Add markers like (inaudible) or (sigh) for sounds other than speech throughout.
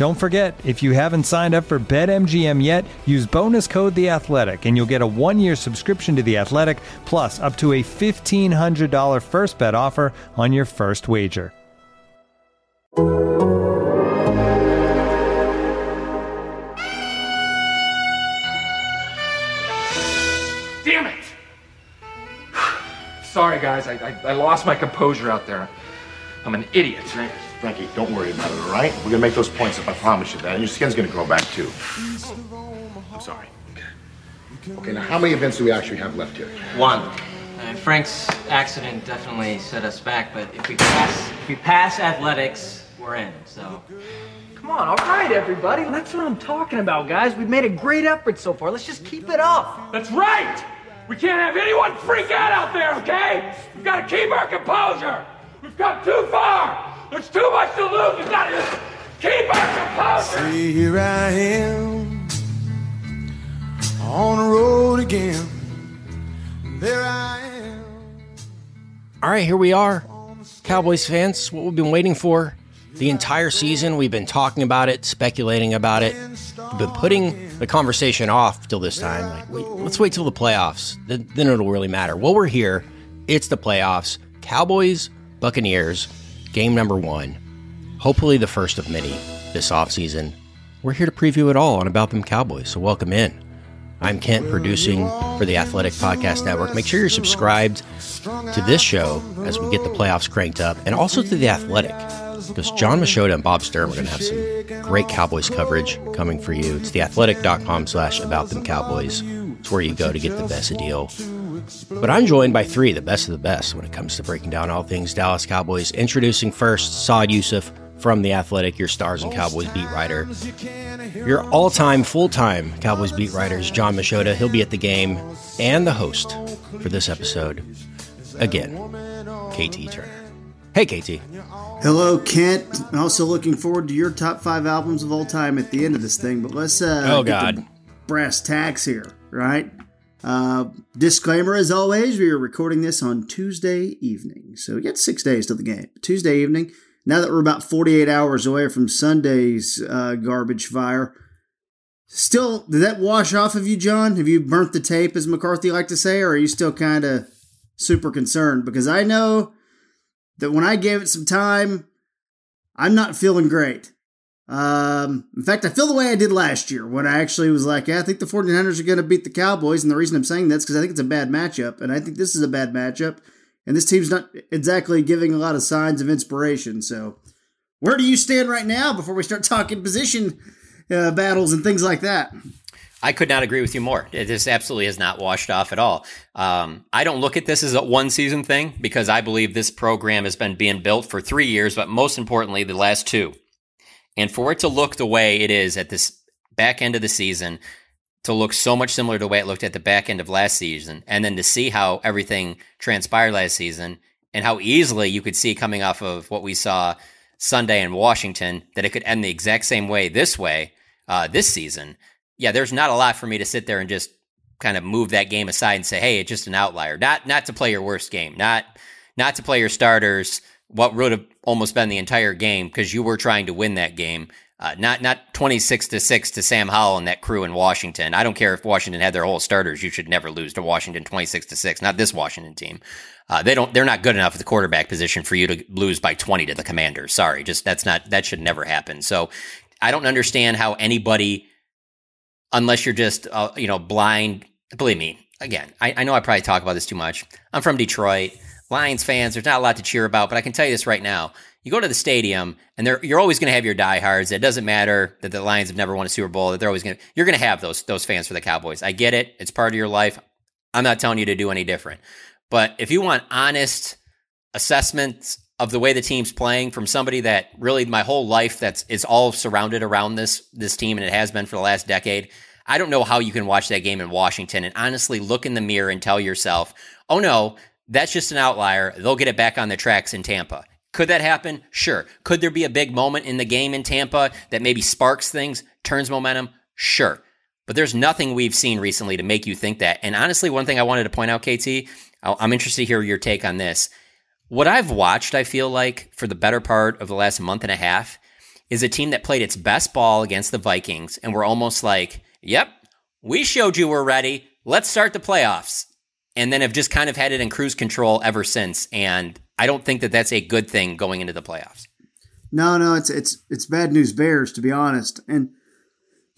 Don't forget, if you haven't signed up for BetMGM yet, use bonus code The Athletic, and you'll get a one-year subscription to The Athletic, plus up to a fifteen hundred dollar first bet offer on your first wager. Damn it! (sighs) Sorry, guys. I, I, I lost my composure out there. I'm an idiot. Frankie, don't worry about it, all right? We're gonna make those points up, I promise you that. And your skin's gonna grow back, too. I'm sorry. Okay, now how many events do we actually have left here? One. Uh, Frank's accident definitely set us back, but if we pass, if we pass athletics, we're in. So Come on, all right, everybody. That's what I'm talking about, guys. We've made a great effort so far. Let's just keep it up. That's right! We can't have anyone freak out out there, okay? We've got to keep our composure! We've come too far! There's too much to lose! We've got to just keep our composure! See, here I am on the road again. There I am. All right, here we are. Cowboys fans, what we've been waiting for the entire season. We've been talking about it, speculating about it. We've been putting the conversation off till this time. Like, wait, let's wait till the playoffs. Then, then it'll really matter. Well, we're here. It's the playoffs. Cowboys, Buccaneers, game number one. Hopefully the first of many this offseason. We're here to preview it all on About Them Cowboys, so welcome in. I'm Kent, producing for the Athletic Podcast Network. Make sure you're subscribed to this show as we get the playoffs cranked up, and also to the Athletic, because Jon Machota and Bob Sturm are going to have some great Cowboys coverage coming for you. It's theathletic.com slash about them Cowboys. It's where you go to get the best deal. But I'm joined by three, the best of the best, when it comes to breaking down all things Dallas Cowboys. Introducing first, Saad Youssef from The Athletic, your Stars and Cowboys beat writer. Your all time, full time Cowboys beat writer is Jon Machota. He'll be at the game and the host for this episode. Again, KT Turner. Hey, KT. Hello, Kent. Also looking forward to your top five albums of all time at the end of this thing. But let's uh, Oh, God. brass tacks here, right? Uh, disclaimer as always, we are recording this on Tuesday evening, so we got six days till the game. Tuesday evening. Now that we're about 48 hours away from Sunday's uh, garbage fire, still did that wash off of you, John? Have you burnt the tape, as McCarthy liked to say, or are you still kind of super concerned? Because I know that when I gave it some time, I'm not feeling great. Um, in fact, I feel the way I did last year when I actually was like, yeah, I think the 49ers are going to beat the Cowboys. And the reason I'm saying that's because I think it's a bad matchup. And I think this is a bad matchup. And this team's not exactly giving a lot of signs of inspiration. So, where do you stand right now before we start talking position uh, battles and things like that? I could not agree with you more. This absolutely has not washed off at all. Um, I don't look at this as a one season thing because I believe this program has been being built for three years, but most importantly, the last two. And for it to look the way it is at this back end of the season, to look so much similar to the way it looked at the back end of last season, and then to see how everything transpired last season and how easily you could see coming off of what we saw Sunday in Washington that it could end the exact same way this way uh, this season. Yeah, there's not a lot for me to sit there and just kind of move that game aside and say, "Hey, it's just an outlier." Not not to play your worst game, not not to play your starters. What would have almost been the entire game because you were trying to win that game. Uh, not not 26 to 6 to Sam Howell and that crew in Washington. I don't care if Washington had their whole starters. You should never lose to Washington 26 to 6. Not this Washington team. Uh, they don't they're not good enough at the quarterback position for you to lose by 20 to the Commanders. Sorry. Just that's not that should never happen. So I don't understand how anybody unless you're just uh, you know blind believe me. Again, I, I know I probably talk about this too much. I'm from Detroit. Lions fans, there's not a lot to cheer about, but I can tell you this right now you go to the stadium and you're always going to have your diehards. It doesn't matter that the Lions have never won a Super Bowl. That they're always going to, you're going to have those, those fans for the Cowboys. I get it. It's part of your life. I'm not telling you to do any different. But if you want honest assessments of the way the team's playing from somebody that really my whole life that's is all surrounded around this this team and it has been for the last decade, I don't know how you can watch that game in Washington and honestly look in the mirror and tell yourself, "Oh no, that's just an outlier. They'll get it back on the tracks in Tampa." Could that happen? Sure. Could there be a big moment in the game in Tampa that maybe sparks things, turns momentum? Sure. But there's nothing we've seen recently to make you think that. And honestly, one thing I wanted to point out, KT, I'm interested to hear your take on this. What I've watched, I feel like, for the better part of the last month and a half, is a team that played its best ball against the Vikings and we're almost like, yep, we showed you we're ready. Let's start the playoffs. And then have just kind of had it in cruise control ever since. And I don't think that that's a good thing going into the playoffs. No, no, it's it's it's bad news bears to be honest. And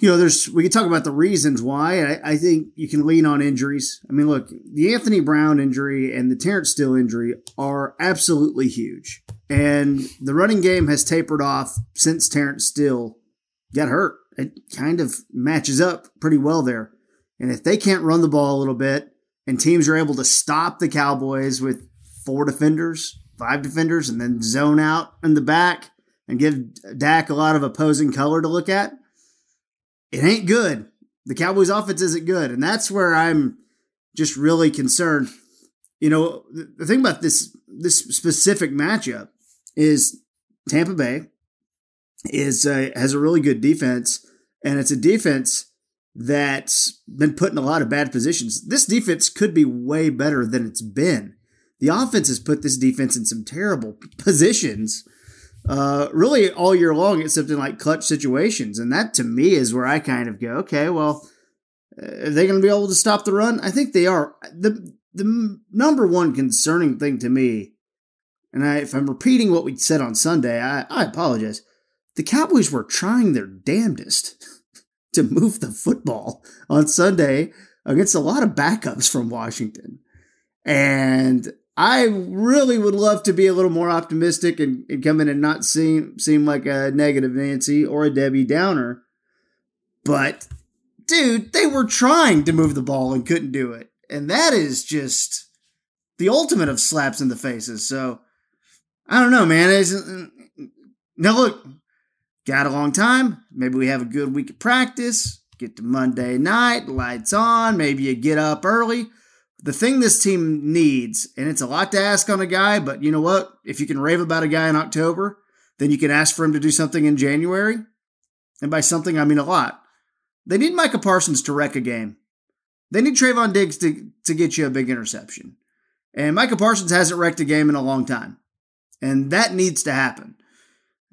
you know, there's we can talk about the reasons why. I, I, think you can lean on injuries. I mean, look, the Anthony Brown injury and the Terence Steele injury are absolutely huge, and the running game has tapered off since Terence Steele got hurt. It kind of matches up pretty well there. And if they can't run the ball a little bit, and teams are able to stop the Cowboys with four defenders, five defenders, and then zone out in the back and give Dak a lot of opposing color to look at, it ain't good. The Cowboys' offense isn't good. And that's where I'm just really concerned. You know, the thing about this this specific matchup is Tampa Bay is uh, has a really good defense, and it's a defense that's been put in a lot of bad positions. This defense could be way better than it's been. The offense has put this defense in some terrible (laughs) positions, uh, really all year long, except in like clutch situations. And that to me is where I kind of go, okay, well, are they going to be able to stop the run? I think they are. the The number one concerning thing to me, and I, if I'm repeating what we said on Sunday, I, I apologize. The Cowboys were trying their damnedest (laughs) to move the football on Sunday against a lot of backups from Washington. And I really would love to be a little more optimistic and, and come in and not seem seem like a negative Nancy or a Debbie Downer. But dude, they were trying to move the ball and couldn't do it. And that is just the ultimate of slaps in the faces. So I don't know, man. It's, mm, mm, now look, got a long time. Maybe we have a good week of practice. Get to Monday night, lights on. Maybe you get up early the thing this team needs, and it's a lot to ask on a guy, but you know what? If you can rave about a guy in October, then you can ask for him to do something in January. And by something, I mean a lot. They need Micah Parsons to wreck a game. They need Trevon Diggs to, to get you a big interception. And Micah Parsons hasn't wrecked a game in a long time. And that needs to happen.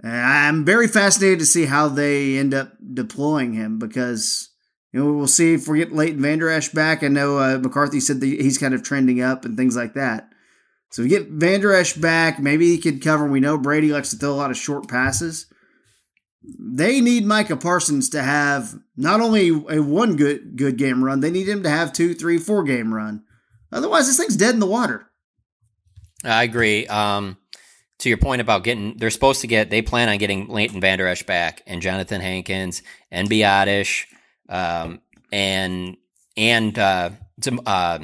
I'm very fascinated to see how they end up deploying him because you know, we'll see if we get Leighton Vander Esch back. I know uh, McCarthy said that he's kind of trending up and things like that. So we get Vander Esch back. Maybe he could cover. We know Brady likes to throw a lot of short passes. They need Micah Parsons to have not only a one good good game run, they need him to have two, three, four game run. Otherwise, this thing's dead in the water. I agree. Um, to your point about getting, they're supposed to get. They plan on getting Leighton Vander Esch back and Jonathan Hankins and Biadasz um, and and uh, uh,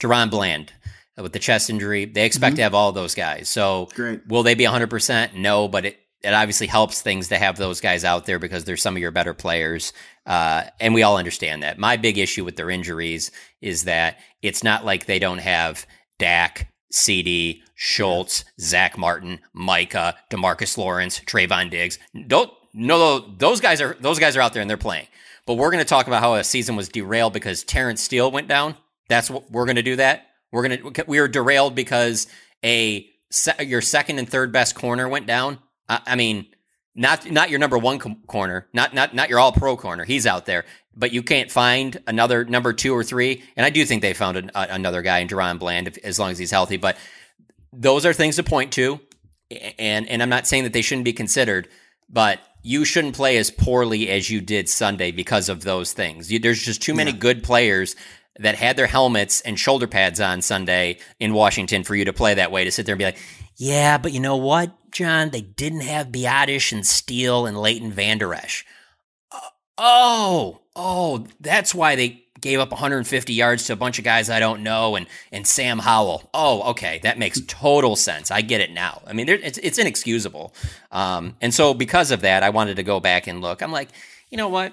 DaRon Bland with the chest injury. They expect mm-hmm. to have all those guys. So Great. will they be 100%? No, but it, it obviously helps things to have those guys out there because they're some of your better players. Uh, and we all understand that. My big issue with their injuries is that it's not like they don't have Dak, CD, Schultz, Zach Martin, Micah, Demarcus Lawrence, Trevon Diggs. Don't no those guys are those guys are out there and they're playing. But we're going to talk about how a season was derailed because Terence Steele went down. That's what we're going to do. That we're going to we were derailed because a your second and third best corner went down. I, I mean, not not your number one com- corner, not not not your all pro corner. He's out there, but you can't find another number two or three. And I do think they found an, another guy in DaRon Bland if, as long as he's healthy. But those are things to point to, and and I'm not saying that they shouldn't be considered, but you shouldn't play as poorly as you did Sunday because of those things. You, there's just too many yeah. good players that had their helmets and shoulder pads on Sunday in Washington for you to play that way to sit there and be like, yeah, but you know what, John? They didn't have Biadasz and Steele and Leighton Vander Esch. Uh, oh, oh, that's why they gave up 150 yards to a bunch of guys I don't know and and Sam Howell. Oh, okay, that makes total sense. I get it now. I mean, it's it's inexcusable. Um, and so because of that, I wanted to go back and look. I'm like, you know what?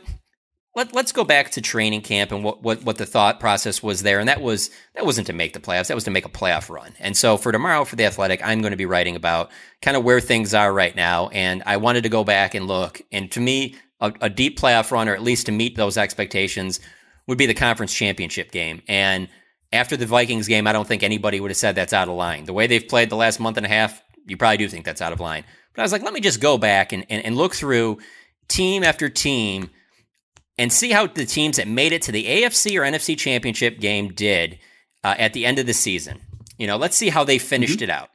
let, let's go back to training camp and what, what, what the thought process was there. And that was, that wasn't to make the playoffs. That was to make a playoff run. And so for tomorrow for the athletic, I'm going to be writing about kind of where things are right now. And I wanted to go back and look. And to me, a, a deep playoff run, or at least to meet those expectations would be the conference championship game. And after the Vikings game, I don't think anybody would have said that's out of line. The way they've played the last month and a half, you probably do think that's out of line. But I was like, let me just go back and, and, and look through team after team – and see how the teams that made it to the AFC or NFC championship game did uh, at the end of the season. You know, let's see how they finished mm-hmm. it out.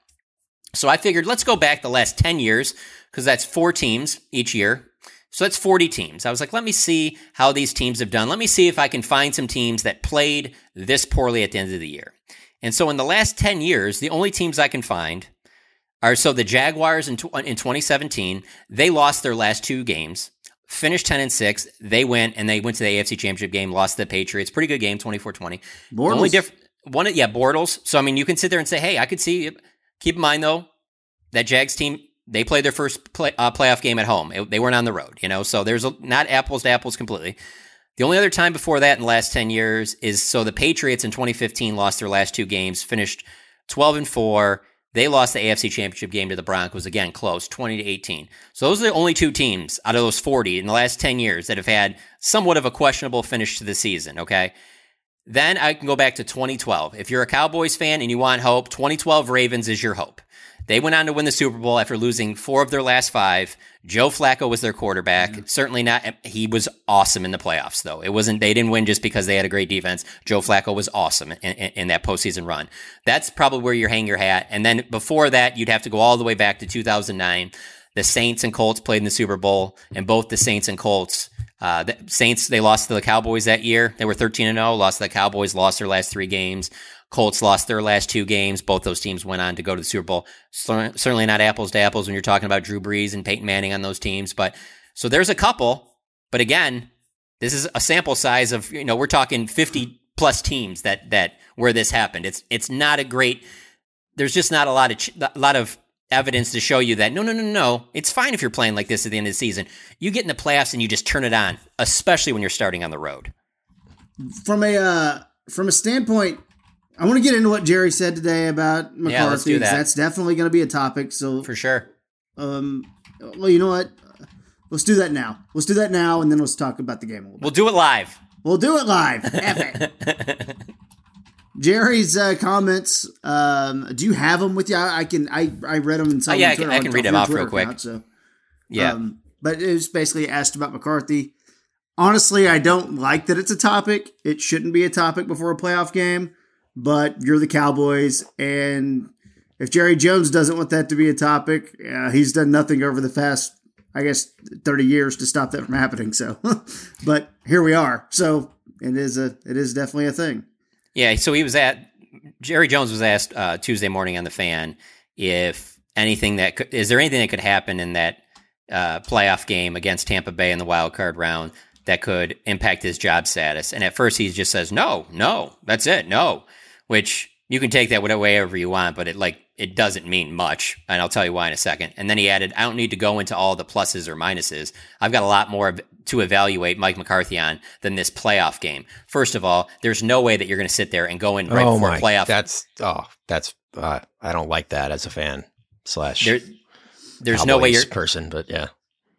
So I figured let's go back the last 10 years because that's four teams each year. So that's 40 teams. I was like, let me see how these teams have done. Let me see if I can find some teams that played this poorly at the end of the year. And so in the last 10 years, the only teams I can find are so the Jaguars in, in 2017, they lost their last two games finished 10 and 6. They went and they went to the AFC Championship game, lost to the Patriots. Pretty good game, 24-20. Bortles. only different one yeah, Bortles. So I mean, you can sit there and say, "Hey, I could see keep in mind though that Jags team they played their first play, uh, playoff game at home. It, they weren't on the road, you know. So there's a, not apples to apples completely. The only other time before that in the last 10 years is so the Patriots in 2015 lost their last two games, finished 12 and 4 they lost the AFC Championship game to the Broncos again, close, 20 to 18. So those are the only two teams out of those 40 in the last 10 years that have had somewhat of a questionable finish to the season, okay? Then I can go back to 2012. If you're a Cowboys fan and you want hope, 2012 Ravens is your hope. They went on to win the Super Bowl after losing four of their last five. Joe Flacco was their quarterback. Mm-hmm. Certainly not. He was awesome in the playoffs, though. It wasn't. They didn't win just because they had a great defense. Joe Flacco was awesome in, in, in that postseason run. That's probably where you hang your hat. And then before that, you'd have to go all the way back to 2009. The Saints and Colts played in the Super Bowl, and both the Saints and Colts. Uh, the Saints they lost to the Cowboys that year. They were 13 and 0. Lost to the Cowboys. Lost their last three games. Colts lost their last two games. Both those teams went on to go to the Super Bowl. Certainly not apples to apples when you're talking about Drew Brees and Peyton Manning on those teams. But so there's a couple. But again, this is a sample size of you know we're talking 50 plus teams that that where this happened. It's it's not a great. There's just not a lot of a lot of evidence to show you that no no no no it's fine if you're playing like this at the end of the season. You get in the playoffs and you just turn it on, especially when you're starting on the road. From a uh, from a standpoint I want to get into what Jerry said today about McCarthy. Yeah, let's do that. That's definitely going to be a topic. So for sure. Um. Well, you know what? Let's do that now. Let's do that now, and then let's talk about the game a little bit. We'll do it live. We'll do it live. (laughs) Jerry's uh, comments. Um, do you have them with you? I, I can. I I read them in some. Oh, yeah, I can, I can read them off real quick. Account, so yeah. Um, but it was basically asked about McCarthy. Honestly, I don't like that it's a topic. It shouldn't be a topic before a playoff game but you're the Cowboys. And if Jerry Jones doesn't want that to be a topic, uh, he's done nothing over the past, I guess, 30 years to stop that from happening. So, (laughs) but here we are. So it is a, it is definitely a thing. Yeah. So he was at, Jerry Jones was asked uh, Tuesday morning on the fan if anything that could, is there anything that could happen in that uh, playoff game against Tampa Bay in the wild card round that could impact his job status? And at first he just says, no, no, that's it. No which you can take that whatever you want, but it like it doesn't mean much, and I'll tell you why in a second. And then he added, "I don't need to go into all the pluses or minuses. I've got a lot more to evaluate Mike McCarthy on than this playoff game. First of all, there's no way that you're going to sit there and go in right oh before my, playoff. That's oh, that's uh, I don't like that as a fan slash. There, there's no way you're person, but yeah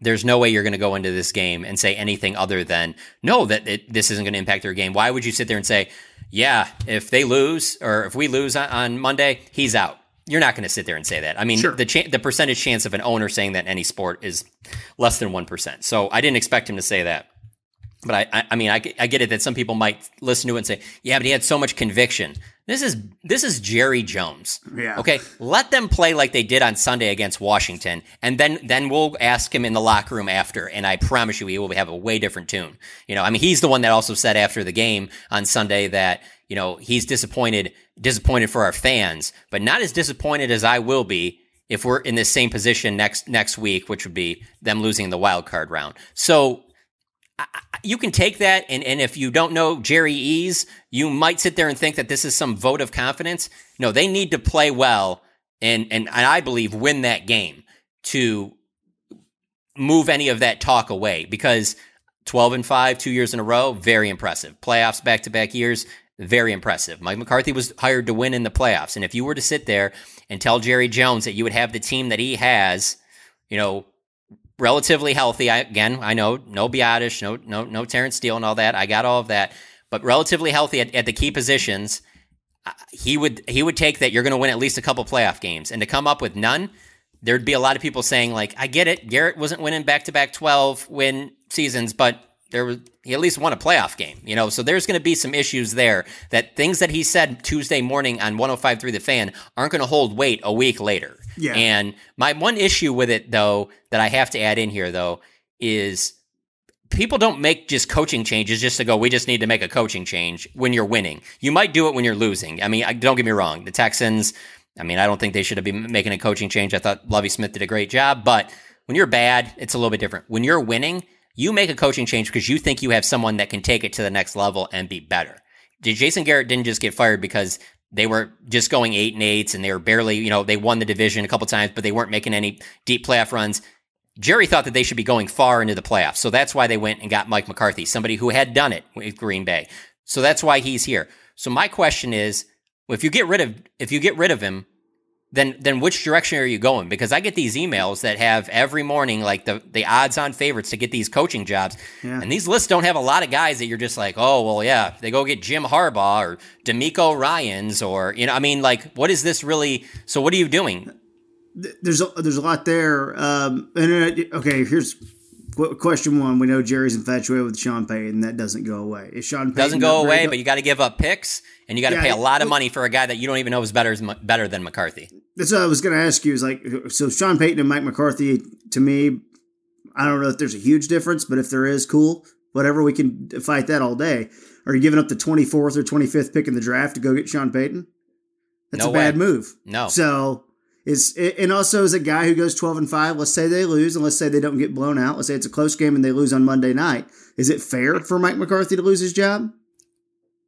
there's no way you're going to go into this game and say anything other than no that it, this isn't going to impact their game why would you sit there and say yeah if they lose or if we lose on, on monday he's out you're not going to sit there and say that. I mean, Sure. the cha- the percentage chance of an owner saying that in any sport is less than one percent. So I didn't expect him to say that. But I, I, I mean, I, I get it that some people might listen to it and say, "Yeah, but he had so much conviction." This is this is Jerry Jones. Yeah. Okay, let them play like they did on Sunday against Washington, and then then we'll ask him in the locker room after, and I promise you, he will have a way different tune. You know, I mean, he's the one that also said after the game on Sunday that you know he's disappointed disappointed for our fans, but not as disappointed as I will be if we're in the same position next next week, which would be them losing the wild card round. So you can take that and, and if you don't know Jerry Ease, you might sit there and think that this is some vote of confidence. No, they need to play well and and, I believe win that game to move any of that talk away because 12 and 5 two years in a row very impressive. Playoffs back to back years very impressive. Mike mccarthy was hired to win in the playoffs. And if you were to sit there and tell jerry jones that you would have the team that he has you know relatively healthy. I, again, I know no Biadasz, no no no Terence Steele and all that. I got all of that, but relatively healthy at, at the key positions. uh, He would he would take that you're going to win at least a couple playoff games, and to come up with none, there'd be a lot of people saying like, I get it, Garrett wasn't winning back to back twelve win seasons, but there was he at least won a playoff game, you know. So there's going to be some issues there that things that he said Tuesday morning on 105.3 The Fan aren't going to hold weight a week later. Yeah. And my one issue with it, though, that I have to add in here, though, is people don't make just coaching changes just to go, we just need to make a coaching change when you're winning. You might do it when you're losing. I mean, I, don't get me wrong. The Texans, I mean, I don't think they should have been making a coaching change. I thought Lovie Smith did a great job, but when you're bad, it's a little bit different. When you're winning, you make a coaching change because you think you have someone that can take it to the next level and be better. Jason Garrett didn't just get fired because they were just going eight and eights and they were barely, you know, they won the division a couple times, but they weren't making any deep playoff runs. Jerry thought that they should be going far into the playoffs. So that's why they went and got Mike McCarthy, somebody who had done it with Green Bay. So that's why he's here. So my question is, if you get rid of if you get rid of him, then then which direction are you going? Because I get these emails that have every morning like the the odds on favorites to get these coaching jobs, Yeah. and these lists don't have a lot of guys that you're just like, oh well, yeah, they go get Jim Harbaugh or DeMeco Ryans or you know, I mean, like, what is this really? So what are you doing? there's a, there's a lot there. Um, and uh, okay, here's question one. We know Jerry's infatuated with Sean Payton. That doesn't go away. Is Sean Payton Doesn't go away, but you got to give up picks and you got to Yeah, pay a lot of money for a guy that you don't even know is better better than McCarthy. That's what I was going to ask you. Is like so Sean Payton and Mike McCarthy. To me, I don't know if there's a huge difference, but if there is, cool. Whatever, we can fight that all day. Are you giving up the 24th or 25th pick in the draft to go get Sean Payton? That's No a bad move. No. So is and also as a guy who goes 12 and 5, let's say they lose and let's say they don't get blown out. Let's say it's a close game and they lose on Monday night. Is it fair for Mike McCarthy to lose his job?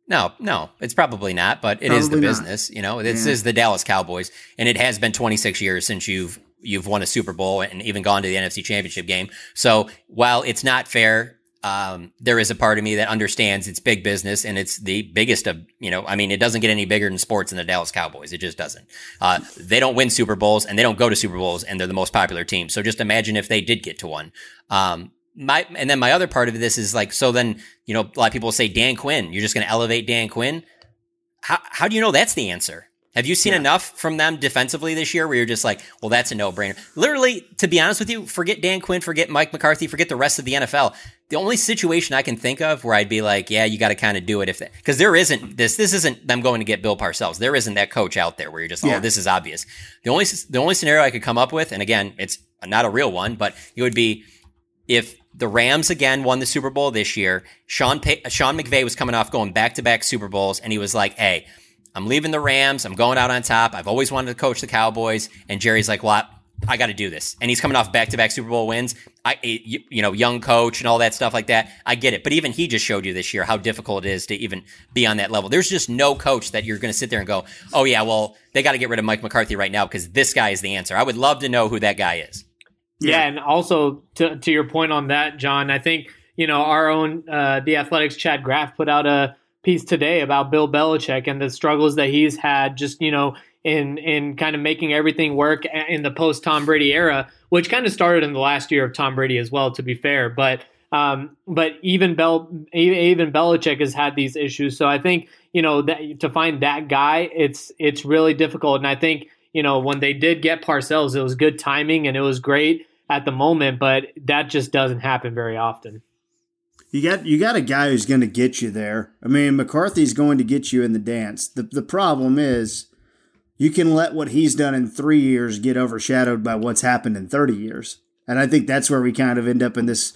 No, no, it's probably not, but it is the not. business. You know, this Yeah. is the Dallas Cowboys, and it has been 26 years since you've you've won a Super Bowl and even gone to the NFC Championship game. So while it's not fair, um, there is a part of me that understands it's big business and it's the biggest of you know. I mean, it doesn't get any bigger than sports than the Dallas Cowboys. It just doesn't. Uh, they don't win Super Bowls and they don't go to Super Bowls, and they're the most popular team. So just imagine if they did get to one. Um, my and then my other part of this is like so then you know a lot of people say Dan Quinn you're just going to elevate Dan Quinn how how do you know that's the answer have you seen enough from them defensively this year where you're just like well that's a no-brainer literally to be honest with you forget Dan Quinn forget Mike McCarthy forget the rest of the NFL the only situation I can think of where I'd be like yeah you got to kind of do it if because there isn't this this isn't them going to get Bill Parcells there isn't that coach out there where you're just oh, Yeah. oh this is obvious the only the only scenario I could come up with and again it's not a real one but it would be if the Rams again won the Super Bowl this year, Sean pa- Sean McVay was coming off going back to back Super Bowls, and he was like, "Hey, I'm leaving the Rams. I'm going out on top. I've always wanted to coach the Cowboys." And Jerry's like, "Well, I, I got to do this." And he's coming off back to back Super Bowl wins. I, you, you know, young coach and all that stuff like that. I get it, but even he just showed you this year how difficult it is to even be on that level. There's just no coach that you're going to sit there and go, "Oh yeah, well, they got to get rid of Mike McCarthy right now because this guy is the answer." I would love to know who that guy is. Yeah, and also to to your point on that, John, I think you know our own uh, the Athletics Chad Graff put out a piece today about Bill Belichick and the struggles that he's had, just you know in in kind of making everything work in the post Tom Brady era, which kind of started in the last year of Tom Brady as well, to be fair, but. Um, but even Bel, even Belichick has had these issues. So I think you know that to find that guy, it's it's really difficult. And I think you know, when they did get Parcells, it was good timing and it was great at the moment, but that just doesn't happen very often. You got you got a guy who's going to get you there. I mean, McCarthy's going to get you in the dance. The the problem is you can let what he's done in 3 years get overshadowed by what's happened in 30 years. And I think that's where we kind of end up in this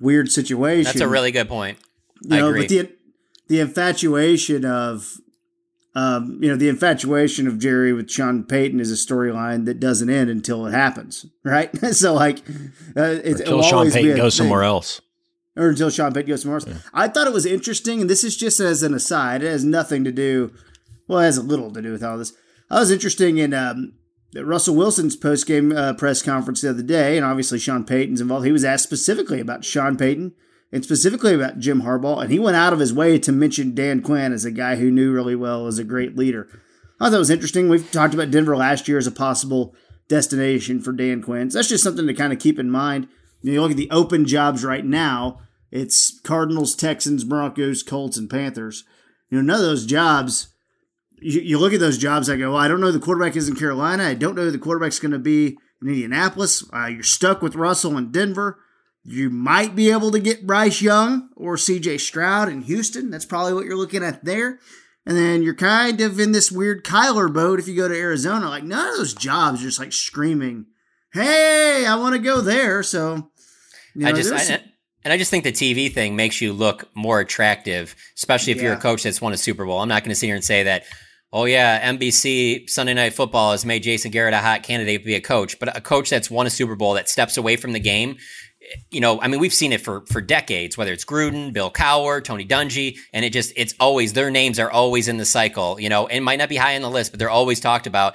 weird situation. That's a really good point. You I know, agree. but the the infatuation of um, you know, the infatuation of Jerry with Sean Payton is a storyline that doesn't end until it happens, (laughs) right? (laughs) so, like, uh, it's, Until it'll Sean always be Payton a goes thing. somewhere else. or until Sean Payton goes somewhere else. I thought it was interesting, and this is just as an aside. It has nothing to do. Well, it has a little to do with all this. I was interesting in um, Russell Wilson's post game uh, press conference the other day, and obviously Sean Payton's involved. He was asked specifically about Sean Payton and specifically about Jim Harbaugh, and he went out of his way to mention Dan Quinn as a guy who knew really well as a great leader. I thought that was interesting. We've talked about Denver last year as a possible destination for Dan Quinn. So that's just something to kind of keep in mind. You, you look at the open jobs right now. It's Cardinals, Texans, Broncos, Colts, and Panthers. You know, none of those jobs. You, you look at those jobs. I go, well, I don't know the quarterback is in Carolina. I don't know the quarterback's going to be in Indianapolis. Uh, you're stuck with Russell in Denver. You might be able to get Bryce Young or C.J. Stroud in Houston. That's probably what you're looking at there. And then you're kind of in this weird Kyler boat if you go to Arizona. Like none of those jobs are just like screaming, "Hey, I want to go there." So, you know, I just I, and I just think the TV thing makes you look more attractive, especially if you're a coach that's won a Super Bowl. I'm not going to sit here and say that, oh yeah, NBC Sunday Night Football has made Jason Garrett a hot candidate to be a coach, but a coach that's won a Super Bowl that steps away from the game. You know, I mean, we've seen it for for decades. Whether it's Gruden, Bill Cowher, Tony Dungy, and it just it's always their names are always in the cycle. You know, and might not be high on the list, but they're always talked about.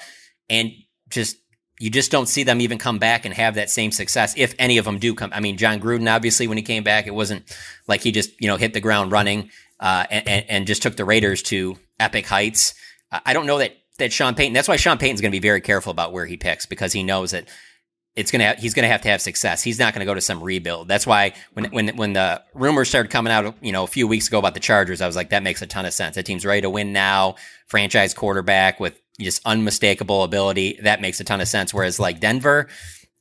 And just you just don't see them even come back and have that same success if any of them do come. I mean, Jon Gruden, obviously, when he came back, it wasn't like he just, you know, hit the ground running uh, and, and, and just took the Raiders to epic heights. I don't know that, that Sean Payton, that's why Sean Payton's going to be very careful about where he picks because he knows that it's going to, he's going to have to have success. He's not going to go to some rebuild. That's why when, when, when the rumors started coming out, you know, a few weeks ago about the Chargers, I was like, that makes a ton of sense. That team's ready to win now, franchise quarterback with just unmistakable ability. That makes a ton of sense. Whereas like Denver,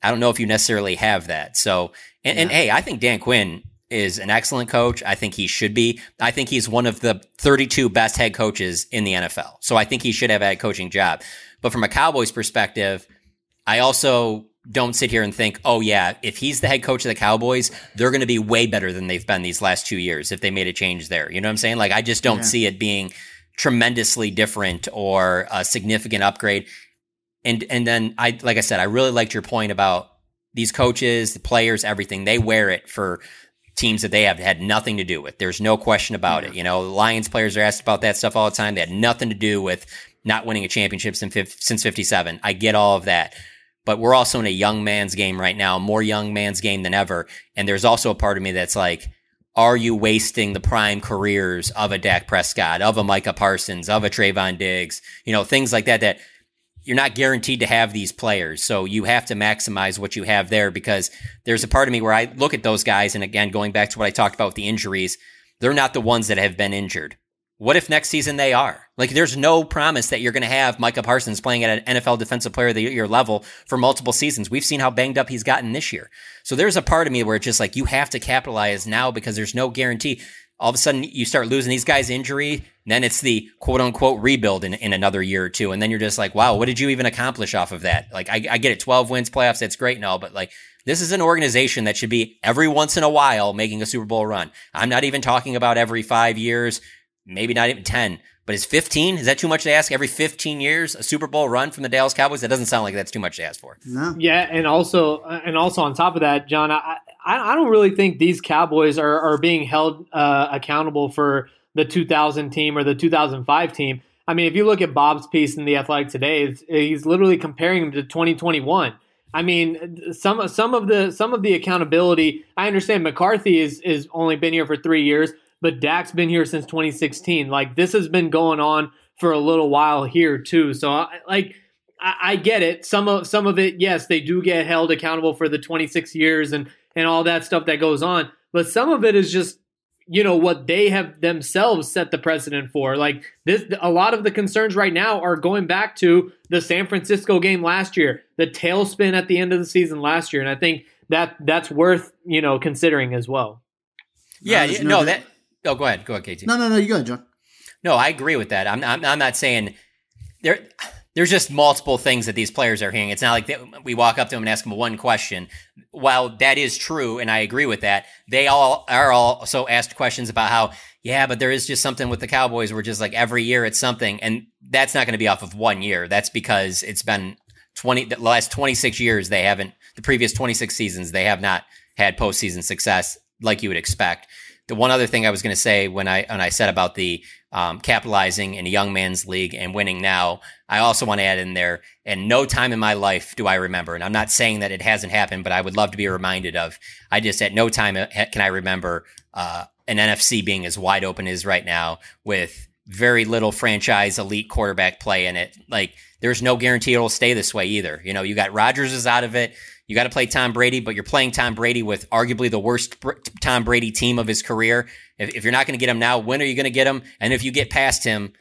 I don't know if you necessarily have that. So, and, and hey, I think Dan Quinn is an excellent coach. I think he should be. I think he's one of the 32 best head coaches in the NFL. So I think he should have a head coaching job. But from a Cowboys perspective, I also don't sit here and think, oh yeah, if he's the head coach of the Cowboys, they're going to be way better than they've been these last two years if they made a change there. You know what I'm saying? Like I just don't Yeah. see it being tremendously different or a significant upgrade. And and then I like I said, I really liked your point about these coaches, the players, everything. They wear it for teams that they have had nothing to do with. There's no question about it. You know, the Lions players are asked about that stuff all the time. They had nothing to do with not winning a championship since since 57. I get all of that. But we're also in a young man's game right now, more young man's game than ever. And there's also a part of me that's like, are you wasting the prime careers of a Dak Prescott, of a Micah Parsons, of a Trevon Diggs, you know, things like that, that you're not guaranteed to have these players. So you have to maximize what you have there because there's a part of me where I look at those guys. And again, going back to what I talked about with the injuries, they're not the ones that have been injured. What if next season they are? Like, there's no promise that you're going to have Micah Parsons playing at an NFL Defensive Player of the Year level for multiple seasons. We've seen how banged up he's gotten this year. So there's a part of me where it's just like you have to capitalize now because there's no guarantee. All of a sudden, you start losing these guys' injury, then it's the quote unquote rebuild in, in another year or two. And then you're just like, wow, what did you even accomplish off of that? Like, I, I get it, 12 wins, playoffs, that's great and all, but like, this is an organization that should be every once in a while making a Super Bowl run. I'm not even talking about every five years, maybe not even 10, but is 15? Is that too much to ask? Every 15 years, a Super Bowl run from the Dallas Cowboys? That doesn't sound like that's too much to ask for. no. Yeah, and also uh, and also on top of that, John, I I, I don't really think these Cowboys are are being held uh, accountable for the 2000 team or the 2005 team. I mean, if you look at Bob's piece in the Athletic today, he's literally comparing them to 2021. I mean, some some of the some of the accountability. I understand McCarthy is is only been here for three years, but Dak's been here since 2016. Like this has been going on for a little while here too. So I, like. I, I get it. Some of some of it, yes, they do get held accountable for the 26 years and and all that stuff that goes on. But some of it is just you know what they have themselves set the precedent for. Like this, a lot of the concerns right now are going back to the San Francisco game last year, the tailspin at the end of the season last year, and I think that that's worth you know considering as well. Yeah, there's no, no that. Oh, go ahead, go ahead, KT. No, no, no. You go ahead, John. No, I agree with that. I'm, I'm, I'm not saying there. There's just multiple things that these players are hearing. It's not like they, we walk up to them and ask them one question. While that is true, and I agree with that, they all are also asked questions about how, yeah, but there is just something with the Cowboys where just like every year it's something, and that's not going to be off of one year. That's because it's been 20 the last 26 years they haven't the previous 26 seasons they have not had postseason success like you would expect. The one other thing I was going to say when I when I said about the um, capitalizing in a young man's league and winning now, I also want to add in there. And no time in my life do I remember, and I'm not saying that it hasn't happened, but I would love to be reminded of. I just at no time uh, can I remember uh, an NFC being as wide open as right now with very little franchise elite quarterback play in it. Like there's no guarantee it'll stay this way either. You know, you got Rodgers is out of it. You got to play Tom Brady, but you're playing Tom Brady with arguably the worst Tom Brady team of his career. If, if you're not going to get him now, when are you going to get him? And if you get past him,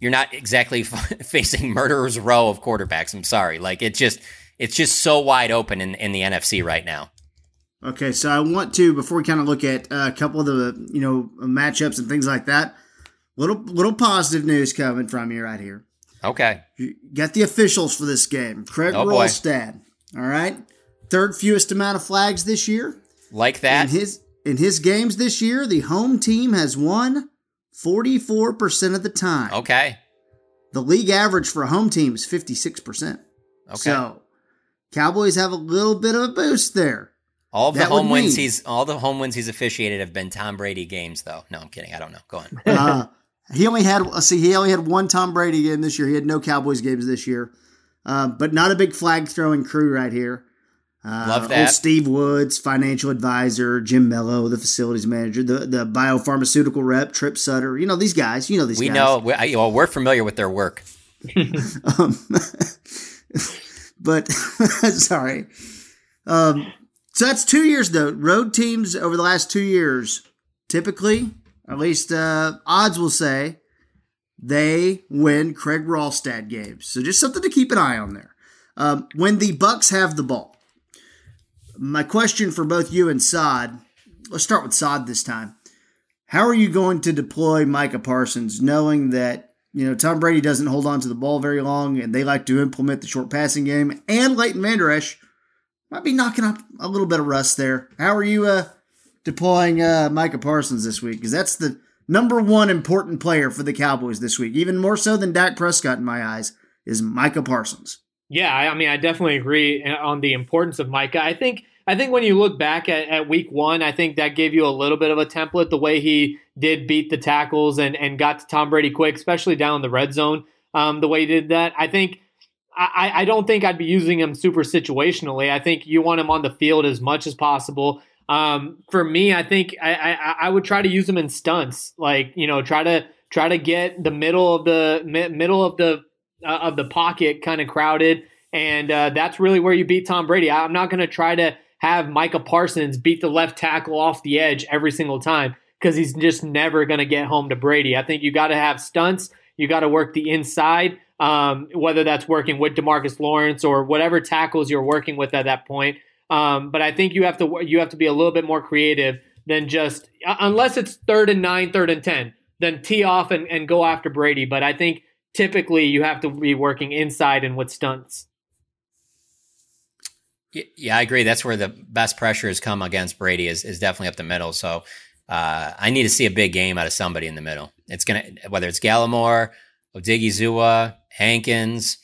you're not exactly (laughs) facing murderer's row of quarterbacks. I'm sorry. Like it's just it's just so wide open in, in the NFC right now. Okay, so I want to before we kind of look at uh, a couple of the you know matchups and things like that. Little little positive news coming from you right here. Okay, you got the officials for this game. Craig oh, Wrolstad. All right, third fewest amount of flags this year. Like that. In his in his games this year, the home team has won 44% of the time. Okay. The league average for a home team is 56%. Okay. So, Cowboys have a little bit of a boost there. All the home wins mean, he's all the home wins he's officiated have been Tom Brady games though. No, I'm kidding. I don't know. Go on. (laughs) uh, he only had see he only had one Tom Brady game this year. He had no Cowboys games this year. Uh, but not a big flag throwing crew right here. Uh, Love that. Old Steve Woods, financial advisor, Jim Mello, the facilities manager, the the biopharmaceutical rep, Trip Sutter. You know these guys. You know these. We guys. know. We, I, well, we're familiar with their work. (laughs) um, (laughs) but (laughs) sorry. Um, so that's two years though. Road teams over the last two years, typically, at least uh, odds will say, they win Craig Wrolstad games. So just something to keep an eye on there. Um, when the Bucs have the ball, my question for both you and Saad, let's start with Saad this time. How are you going to deploy Micah Parsons knowing that, you know, Tom Brady doesn't hold on to the ball very long and they like to implement the short passing game and Leighton Vander Esch might be knocking up a little bit of rust there. How are you uh, deploying uh, Micah Parsons this week? Because that's the number one important player for the Cowboys this week, even more so than Dak Prescott in my eyes, is Micah Parsons. Yeah, I mean, I definitely agree on the importance of Micah. I think I think when you look back at, at week one, I think that gave you a little bit of a template, the way he did beat the tackles and, and got to Tom Brady quick, especially down in the red zone, um, the way he did that. I think I, I don't think I'd be using him super situationally. I think you want him on the field as much as possible. Um, for me, I think I, I, I would try to use them in stunts, like you know, try to try to get the middle of the middle of the uh, of the pocket kind of crowded, and uh, that's really where you beat Tom Brady. I'm not going to try to have Micah Parsons beat the left tackle off the edge every single time because he's just never going to get home to Brady. I think you got to have stunts. You got to work the inside, um, whether that's working with Demarcus Lawrence or whatever tackles you're working with at that point. Um, but I think you have to you have to be a little bit more creative than just uh, unless it's third and nine, third and ten, then tee off and, and go after Brady. But I think typically you have to be working inside and with stunts. Yeah, I agree. That's where the best pressure has come against Brady is, is definitely up the middle. So uh, I need to see a big game out of somebody in the middle. It's gonna whether it's Gallimore, Odighizuwa, Hankins,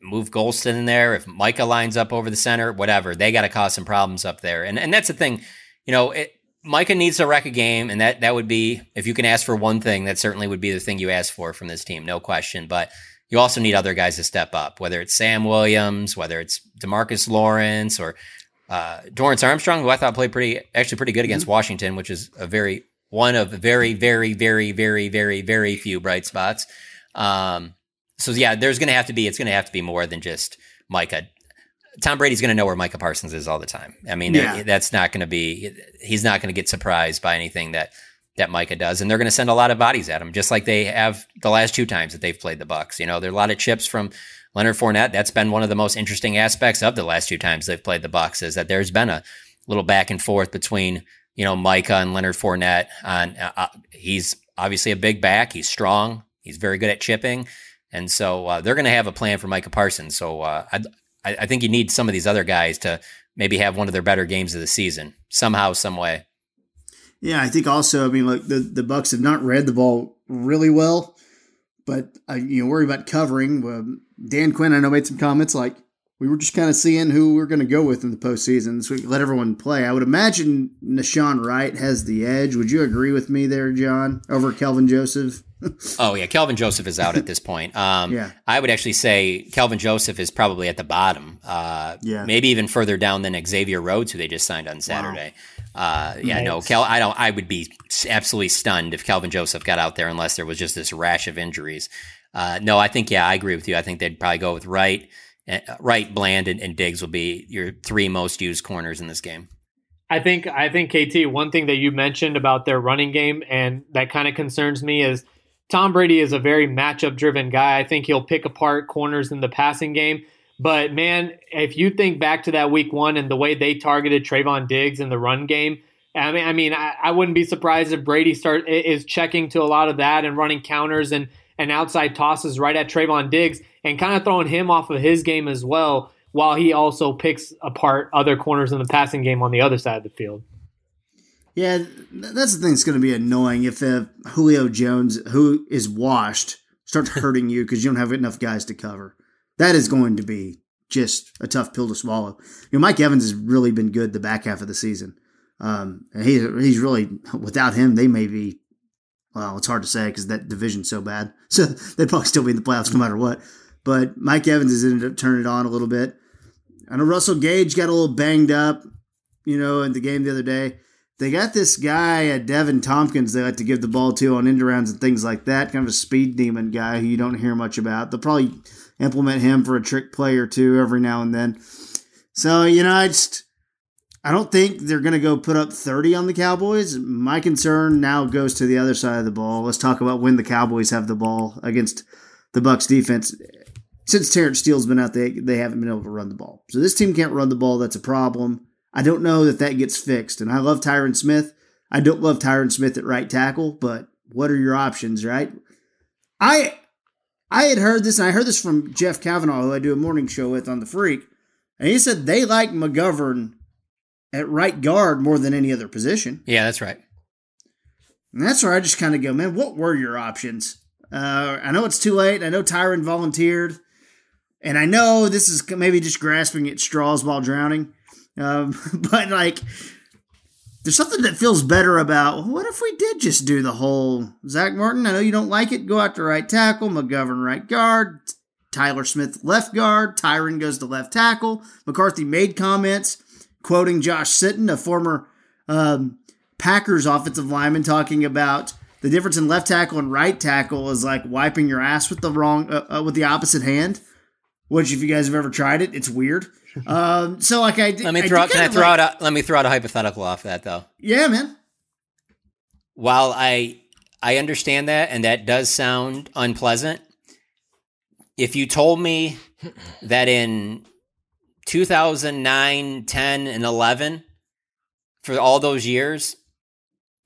move Golston in there, if Micah lines up over the center, whatever, they got to cause some problems up there. And and that's the thing, you know, it, Micah needs to wreck a game, and that that would be if you can ask for one thing, that certainly would be the thing you ask for from this team, no question. But you also need other guys to step up, whether it's Sam Williams, whether it's Demarcus Lawrence or uh, Dorance Armstrong, who I thought played pretty, actually pretty good against mm-hmm. Washington, which is a very one of very, very, very, very, very, very few bright spots. Um, so yeah, there's going to have to be, it's going to have to be more than just Micah. Tom Brady's going to know where Micah Parsons is all the time. I mean, Yeah. that's not going to be. He's not going to get surprised by anything that that Micah does, and they're going to send a lot of bodies at him, just like they have the last two times that they've played the Bucs. You know, there are a lot of chips from Leonard Fournette. That's been one of the most interesting aspects of the last two times they've played the Bucs is that there's been a little back and forth between you know Micah and Leonard Fournette. On uh, uh, he's obviously a big back. He's strong. He's very good at chipping, and so uh, they're going to have a plan for Micah Parsons. So uh, I, I think you need some of these other guys to maybe have one of their better games of the season somehow, some way. Yeah, I think also, I mean, look, the, the Bucs have not read the ball really well, but I, you know, worry about covering. Dan Quinn, I know, made some comments like we were just kind of seeing who we're going to go with in the postseason, so we let everyone play. I would imagine Nahshon Wright has the edge. Would you agree with me there, John, over Kelvin Joseph? (laughs) Oh yeah, Kelvin Joseph is out at this point. Um, Yeah. I would actually say Kelvin Joseph is probably at the bottom. Uh, Yeah. maybe even further down than Xavier Rhodes, who they just signed on Saturday. Uh, yeah, no, Nice. Kel. I don't. I would be absolutely stunned if Kelvin Joseph got out there unless there was just this rash of injuries. Uh, no, I think yeah, I agree with you. I think they'd probably go with Wright, uh, Wright, Bland, and, and Diggs will be your three most used corners in this game. I think I think KT. One thing that you mentioned about their running game and that kind of concerns me is Tom Brady is a very matchup driven guy. I think he'll pick apart corners in the passing game. But man, if you think back to that week one and the way they targeted Trevon Diggs in the run game, I mean, I mean, I, I wouldn't be surprised if Brady start is checking to a lot of that and running counters and and outside tosses right at Trevon Diggs and kind of throwing him off of his game as well, while he also picks apart other corners in the passing game on the other side of the field. Yeah, that's the thing that's going to be annoying if uh, Julio Jones, who is washed, starts (laughs) hurting you because you don't have enough guys to cover. That is going to be just a tough pill to swallow. You know, Mike Evans has really been good the back half of the season. Um, and he, he's really, without him, they may be, well, it's hard to say because that division's so bad. (laughs) So they'd probably still be in the playoffs no matter what. But Mike Evans has ended up turning it on a little bit. I know Russell Gage got a little banged up, you know, in the game the other day. They got this guy, uh, Deven Thompkins, they like to give the ball to on end rounds and things like that. Kind of a speed demon guy who you don't hear much about. They'll probably implement him for a trick play or two every now and then. So, you know, I just, I don't think they're going to go put up 30 on the Cowboys. My concern now goes to the other side of the ball. Let's talk about when the Cowboys have the ball against the Bucs defense. Since Terence Steele's been out, they, they haven't been able to run the ball. So this team can't run the ball. That's a problem. I don't know that that gets fixed. And I love Tyron Smith. I don't love Tyron Smith at right tackle, but what are your options, right? I I had heard this, and I heard this from Jeff Kavanaugh, who I do a morning show with on the Freak, and he said they like McGovern at right guard more than any other position. Yeah, that's right. And that's where I just kind of go, man, what were your options? Uh, I know it's too late. I know Tyron volunteered. And I know this is maybe just grasping at straws while drowning. Um, (laughs) but like, there's something that feels better about what if we did just do the whole Zack Martin? I know you don't like it. Go out to right tackle, McGovern right guard, Tyler Smith left guard, Tyron goes to left tackle. McCarthy made comments quoting Josh Sitton, a former um, Packers offensive lineman, talking about the difference in left tackle and right tackle is like wiping your ass with the wrong uh, uh, with the opposite hand. Which, if you guys have ever tried it, it's weird. Um, so, like, I Let me I throw. do Can I throw like- out? A, let me throw out a hypothetical off that though. Yeah, man. while I I understand that and that does sound unpleasant, if you told me that in 2009, 10 and 11 for all those years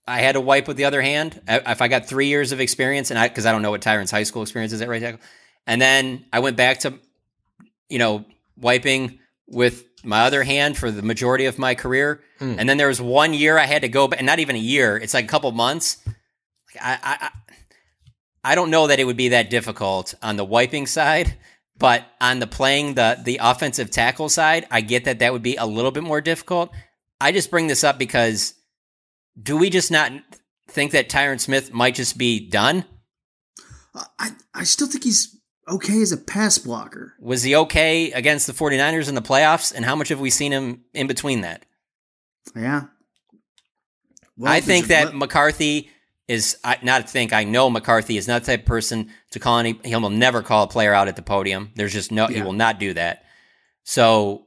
I had to wipe with the other hand, if I got 3 years of experience and I cuz I don't know what Tyron's high school experience is at right tackle, and then I went back to you know wiping with my other hand for the majority of my career. Hmm. And then there was one year I had to go, but and not even a year. It's like a couple months. Like, I, I, I- I don't know that it would be that difficult on the wiping side, but on the playing the the offensive tackle side, I get that that would be a little bit more difficult. I just bring this up because do we just not think that Tyron Smith might just be done? I, I still think he's okay as a pass blocker. Was he okay against the 49ers in the playoffs? And how much have we seen him in between that? Yeah. I think that McCarthy is I, not think I know McCarthy is not the type of person to call any. He will never call a player out at the podium. There's just no. He will not do that. So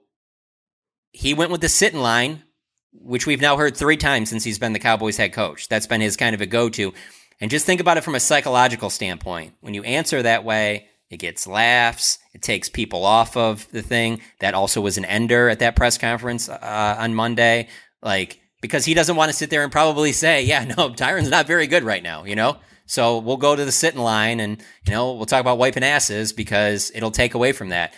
he went with the Sitton line, which we've now heard three times since he's been the Cowboys head coach. That's been his kind of a go to. And just think about it from a psychological standpoint. When you answer that way, it gets laughs. It takes people off of the thing. That also was an ender at that press conference uh, on Monday. Like, because he doesn't want to sit there and probably say, yeah, (laughs) no, Tyron's not very good right now, you know? So we'll go to the Sitton line and, you know, we'll talk about wiping asses because it'll take away from that.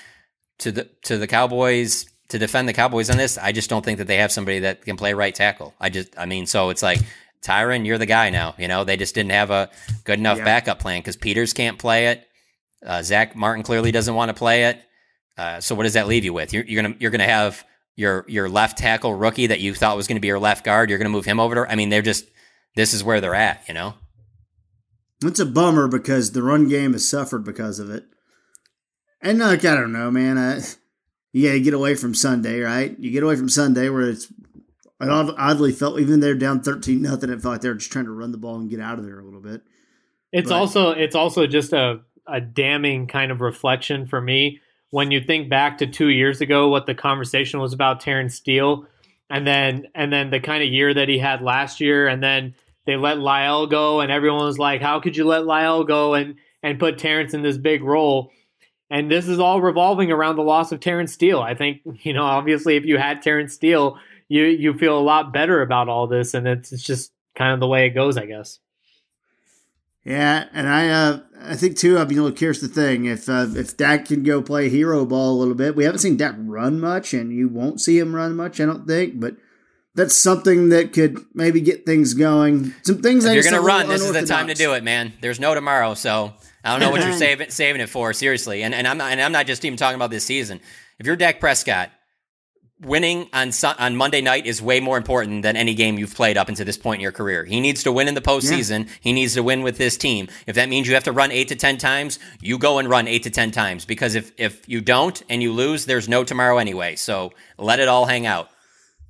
To the, to the Cowboys, to defend the Cowboys on this, I just don't think that they have somebody that can play right tackle. I just, I mean, so it's like, Tyron, you're the guy now. You know, they just didn't have a good enough yeah. backup plan because Peters can't play it. Uh, Zack Martin clearly doesn't want to play it. Uh, so what does that leave you with? You're, you're, gonna you're gonna have your your left tackle rookie that you thought was going to be your left guard. You're gonna move him over to. I mean, they're just this is where they're at. You know, it's a bummer because the run game has suffered because of it. And like I don't know, man. I, you got to get away from Sunday, right? You get away from Sunday where it's it oddly felt even they're down thirteen nothing. It felt like they're just trying to run the ball and get out of there a little bit. It's but, also it's also just a a damning kind of reflection for me when you think back to two years ago, what the conversation was about Terence Steele, and then and then the kind of year that he had last year, and then they let Lyle go, and everyone was like, "How could you let Lyle go and and put Terence in this big role?" And this is all revolving around the loss of Terence Steele. I think you know, obviously, if you had Terence Steele, you you feel a lot better about all this, and it's, it's just kind of the way it goes, I guess. Yeah, and I uh, I think too. I mean, look, here's the thing: if uh, if Dak can go play hero ball a little bit, we haven't seen Dak run much, and you won't see him run much, I don't think. But that's something that could maybe get things going. Some things if you're going to run. This is the time to do it, man. There's no tomorrow, so I don't know what you're (laughs) saving saving it for. Seriously, and and I'm not, and I'm not just even talking about this season. If you're Dak Prescott, winning on on Monday night is way more important than any game you've played up until this point in your career. He needs to win in the postseason. Yeah. He needs to win with this team. If that means you have to run eight to ten times, you go and run eight to ten times because if if you don't and you lose, there's no tomorrow anyway. So let it all hang out.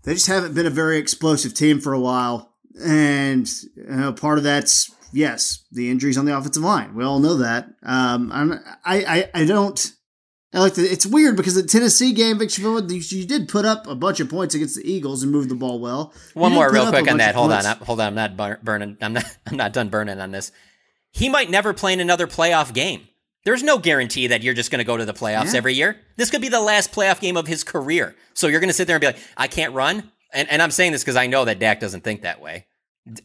They just haven't been a very explosive team for a while, and part of that's yes the injuries on the offensive line. We all know that. Um, I I I don't. I like the, it's weird because the Tennessee game, Victor you, did put up a bunch of points against the Eagles and move the ball well. One more real quick on that. Hold on, hold on. I'm not burning. I'm not. (laughs) I'm not done burning on this. He might never play in another playoff game. There's no guarantee that you're just going to go to the playoffs yeah. every year. This could be the last playoff game of his career. So you're going to sit there and be like, I can't run. And, and I'm saying this because I know that Dak doesn't think that way.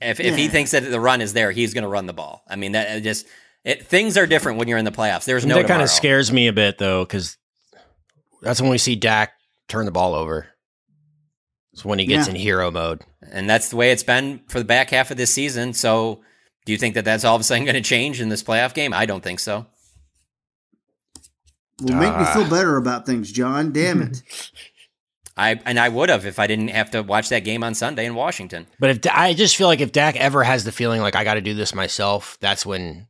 If, yeah. if he thinks that the run is there, he's going to run the ball. I mean, that just it, things are different when you're in the playoffs. There's no. That kind of scares me a bit though, because that's when we see Dak turn the ball over. It's when he gets yeah. in hero mode, and that's the way it's been for the back half of this season. So, do you think that that's all of a sudden going to change in this playoff game? I don't think so. Will make me feel ah. better about things, Jon. Damn it. (laughs) I and I would have if I didn't have to watch that game on Sunday in Washington. But if I just feel like if Dak ever has the feeling like I got to do this myself, that's when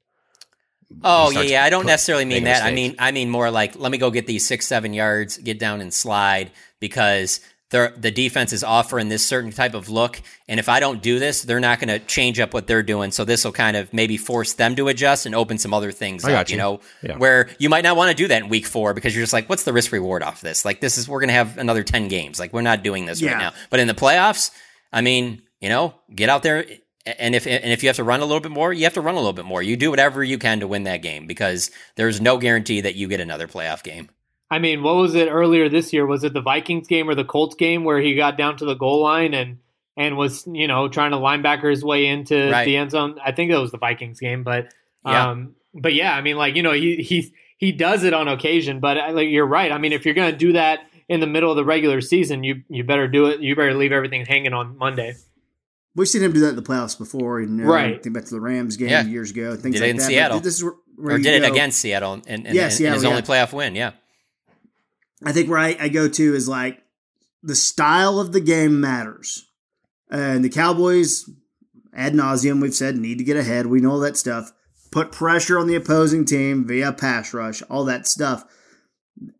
Oh yeah, yeah. I don't necessarily mean that. Mistakes. I mean, I mean more like let me go get these six, seven yards, get down and slide because the the defense is offering this certain type of look, and if I don't do this, they're not going to change up what they're doing. So this will kind of maybe force them to adjust and open some other things I up. You. you. know, yeah. where you might not want to do that in week four because you're just like, what's the risk reward off this? Like this is we're going to have another ten games. Like we're not doing this yeah. right now. But in the playoffs, I mean, you know, get out there and if and if you have to run a little bit more, you have to run a little bit more. You do whatever you can to win that game because there's no guarantee that you get another playoff game. I mean, what was it earlier this year? Was it the Vikings game or the Colts game where he got down to the goal line and and was you know trying to linebacker his way into right. the end zone? I think it was the Vikings game, but yeah. um, but yeah, I mean, like you know, he he he does it on occasion, but uh, like you're right. I mean, if you're going to do that in the middle of the regular season, you you better do it. You better leave everything hanging on Monday. We've seen him do that in the playoffs before. You know, right. Think back to the Rams game yeah. years ago. Things did like it in that. Seattle. But this is where, where or did it against Seattle and, and, yeah, and, Seattle, his yeah. only playoff win. Yeah. I think where I, I go to is like the style of the game matters. And the Cowboys, ad nauseum, we've said, need to get ahead. We know all that stuff. Put pressure on the opposing team via pass rush, all that stuff.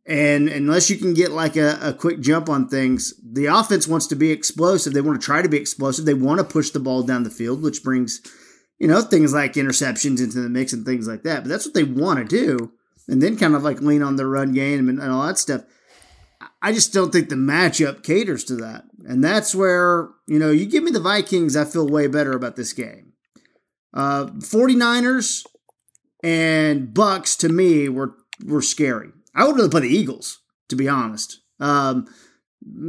And unless you can get like a, a quick jump on things, the offense wants to be explosive. They want to try to be explosive. They want to push the ball down the field, which brings, you know, things like interceptions into the mix and things like that. But that's what they want to do. And then kind of like lean on the run game and, and all that stuff. I just don't think the matchup caters to that. And that's where, you know, you give me the Vikings, I feel way better about this game. Uh 49ers and Bucs to me were were scary. I would rather play the Eagles, to be honest. Um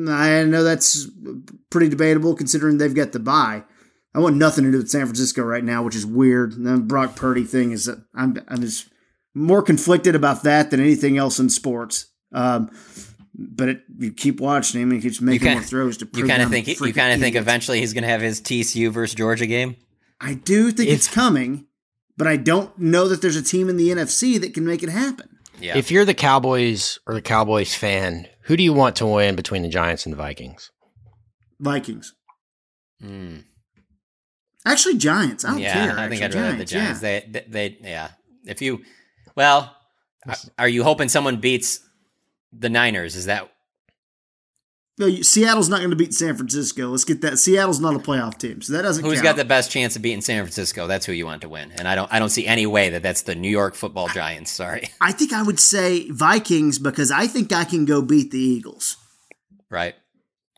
I know that's pretty debatable considering they've got the bye. I want nothing to do with San Francisco right now, which is weird. The Brock Purdy thing is that I'm I'm just more conflicted about that than anything else in sports. Um, but it, you keep watching him and he keeps making kinda- more throws to prove You kind of think you kind of think eventually he's going to have his TCU versus Georgia game. I do think it's coming, but I don't know that there's a team in the NFC that can make it happen. Yeah. If you're the Cowboys or the Cowboys fan, who do you want to win between the Giants and the Vikings? Vikings. Mm. Actually, Giants. I don't yeah, care. I think actually. I'd rather the Giants, Giants. They, they, they, yeah. If you, well, are- are you hoping someone beats the Niners? Is that No, Seattle's not going to beat San Francisco. Let's get that. Seattle's not a playoff team, so that doesn't who's count. got the best chance of beating San Francisco? That's who you want to win. And I don't, I don't see any way that that's the New York Football Giants. Sorry, I think I would say Vikings because I think I can go beat the Eagles. right?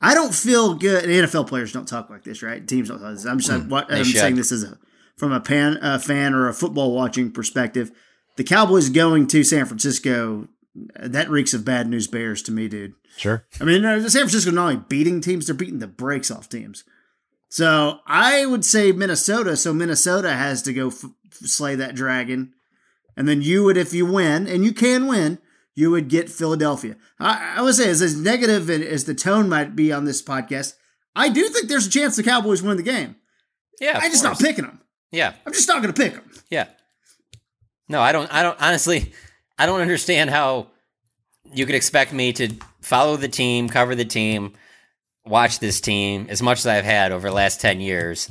I don't feel good. and NFL players don't talk like this, right? Teams don't talk like this. I'm just hmm, they I'm saying this as a from a pan, a fan or a football watching perspective. The Cowboys going to San Francisco that reeks of bad news bears to me, dude. Sure. I mean, uh, San Francisco not only beating teams, they're beating the brakes off teams. So I would say Minnesota. So Minnesota has to go f- slay that dragon, and then you would, if you win, and you can win, you would get Philadelphia. I, I would say, as, as negative as the tone might be on this podcast, I do think there's a chance the Cowboys win the game. Yeah, I'm just not picking them. Yeah, I'm just not going to pick them. yeah. No, I don't. I don't. Honestly, I don't understand how you could expect me to follow the team, cover the team, watch this team as much as I've had over the last ten years,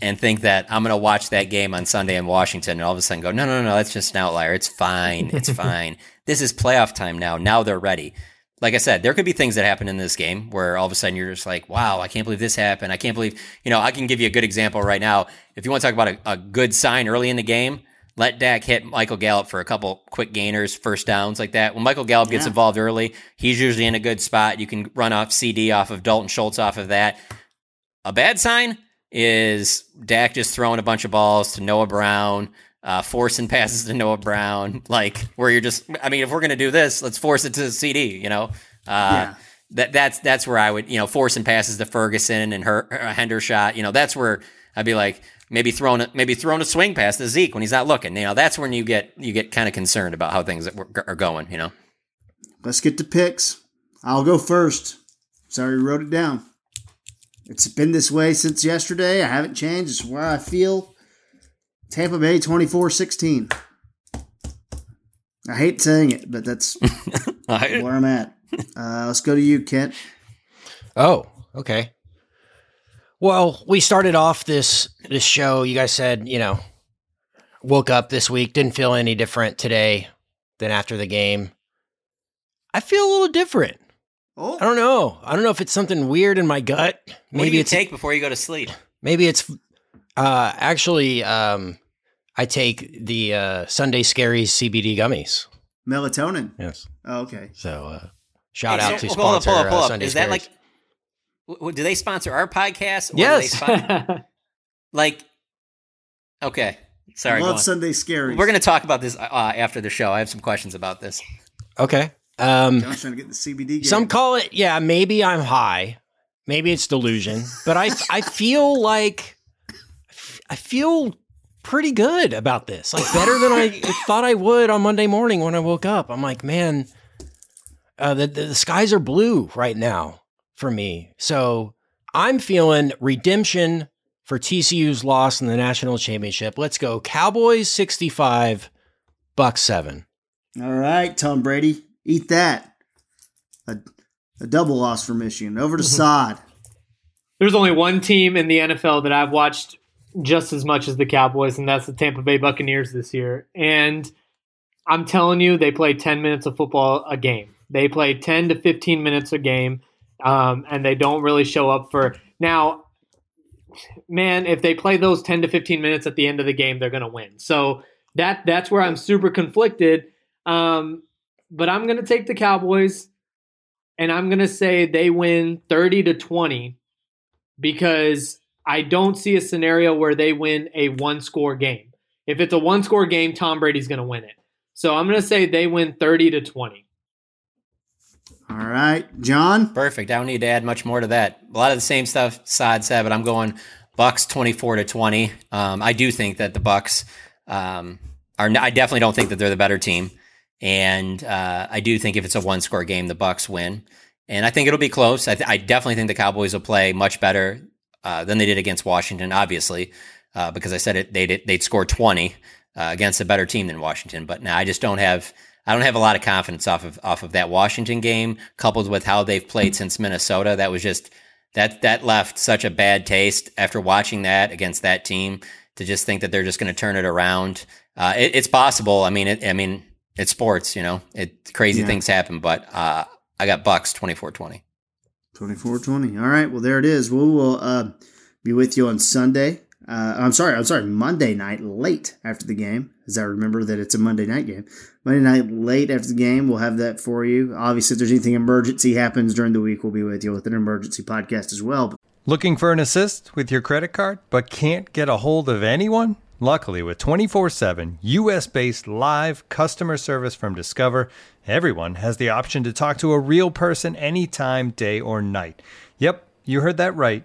and think that I'm going to watch that game on Sunday in Washington, and all of a sudden go, no, no, no, that's just an outlier. It's fine. It's (laughs) fine. This is playoff time now. Now they're ready. Like I said, there could be things that happen in this game where all of a sudden you're just like, wow, I can't believe this happened. I can't believe, you know, I can give you a good example right now. If you want to talk about a, a good sign early in the game, let Dak hit Michael Gallup for a couple quick gainers, first downs like that. When Michael Gallup gets Yeah. involved early, he's usually in a good spot. You can run off CD off of Dalton Schultz off of that. A bad sign is Dak just throwing a bunch of balls to Noah Brown, uh, forcing (laughs) passes to Noah Brown, like where you're just. I mean, if we're gonna do this, let's force it to CD. You know, uh, Yeah. that that's that's where I would you know forcing passes to Ferguson and her uh, Hendershot. You know, that's where I'd be like maybe throwing a, maybe throwing a swing pass to Zeke when he's not looking. You know, that's when you get you get kind of concerned about how things are going. You know. Let's get to picks. I'll go first. Sorry, wrote it down. It's been this way since yesterday. I haven't changed. It's where I feel. Tampa Bay 24 16. I hate saying it, but that's (laughs) where I'm at. Uh, let's go to you, Kent. Oh, okay. Well, we started off this this show. You guys said, you know, woke up this week, didn't feel any different today than after the game. I feel a little different. Oh, I don't know. I don't know if it's something weird in my gut. What Maybe do you it's take before you go to sleep? maybe it's uh actually um I take the uh Sunday Scaries CBD gummies. melatonin. Yes. Oh, okay. So uh shout Hey, out so- to up, sponsor hold up, uh, up. Sunday Is that like? W- w- Do they sponsor our podcast? Or Yes. they spon- (laughs) like, okay. Sorry. Love. Sunday Scary. We're going to talk about this uh, after the show. I have some questions about this. Okay. Um John's trying to get the CBD. Game. Some call it, yeah, maybe I'm high. Maybe it's delusion, but I, I feel like, I feel pretty good about this. Like better than I (laughs) thought I would on Monday morning when I woke up. I'm like, man, uh, the, the, the skies are blue right now for me. So I'm feeling redemption for TCU's loss in the national championship. Let's go Cowboys 65, Bucs 7. All right, Tom Brady, eat that. A, a double loss for Michigan. Over to mm-hmm. Saad. There's only one team in the NFL that I've watched just as much as the Cowboys, and that's the Tampa Bay Buccaneers this year. And I'm telling you, they play 10 minutes of football a game. They play 10 to 15 minutes a game, um, and they don't really show up for. Now, man, if they play those 10 to 15 minutes at the end of the game, they're going to win. So that that's where I'm super conflicted. Um, but I'm going to take the Cowboys. and I'm going to say they win 30 to 20 because I don't see a scenario where they win a one score game. If it's a one score game, Tom Brady's going to win it. So I'm going to say they win 30 to 20. All right, Jon. Perfect. I don't need to add much more to that. A lot of the same stuff Saad said, but I'm going Bucs 24 to 20. Um, I do think that the Bucs um, are. I definitely don't think that they're the better team, and uh, I do think if it's a one score game, the Bucs win. And I think it'll be close. I, th- I definitely think the Cowboys will play much better uh, than they did against Washington, obviously, uh, because I said it they'd they'd score 20 uh, against a better team than Washington. But now I just don't have. I don't have a lot of confidence off of off of that Washington game, coupled with how they've played since Minnesota. That was just that that left such a bad taste after watching that against that team. To just think that they're just going to turn it around, uh, it, it's possible. I mean, it, I mean, it's sports, you know. It crazy Yeah. things happen, but uh, I got Bucs 24-20. 24-20. All right, well there it is. We will uh, be with you on Sunday. Uh, I'm sorry, I'm sorry, Monday night late after the game, as I remember that it's a Monday night game. Monday night late after the game, we'll have that for you. Obviously, if there's anything emergency happens during the week, we'll be with you with an emergency podcast as well. Looking for an assist with your credit card, but can't get a hold of anyone? Luckily, with 24 7 US based live customer service from Discover, everyone has the option to talk to a real person anytime, day or night. Yep, you heard that right.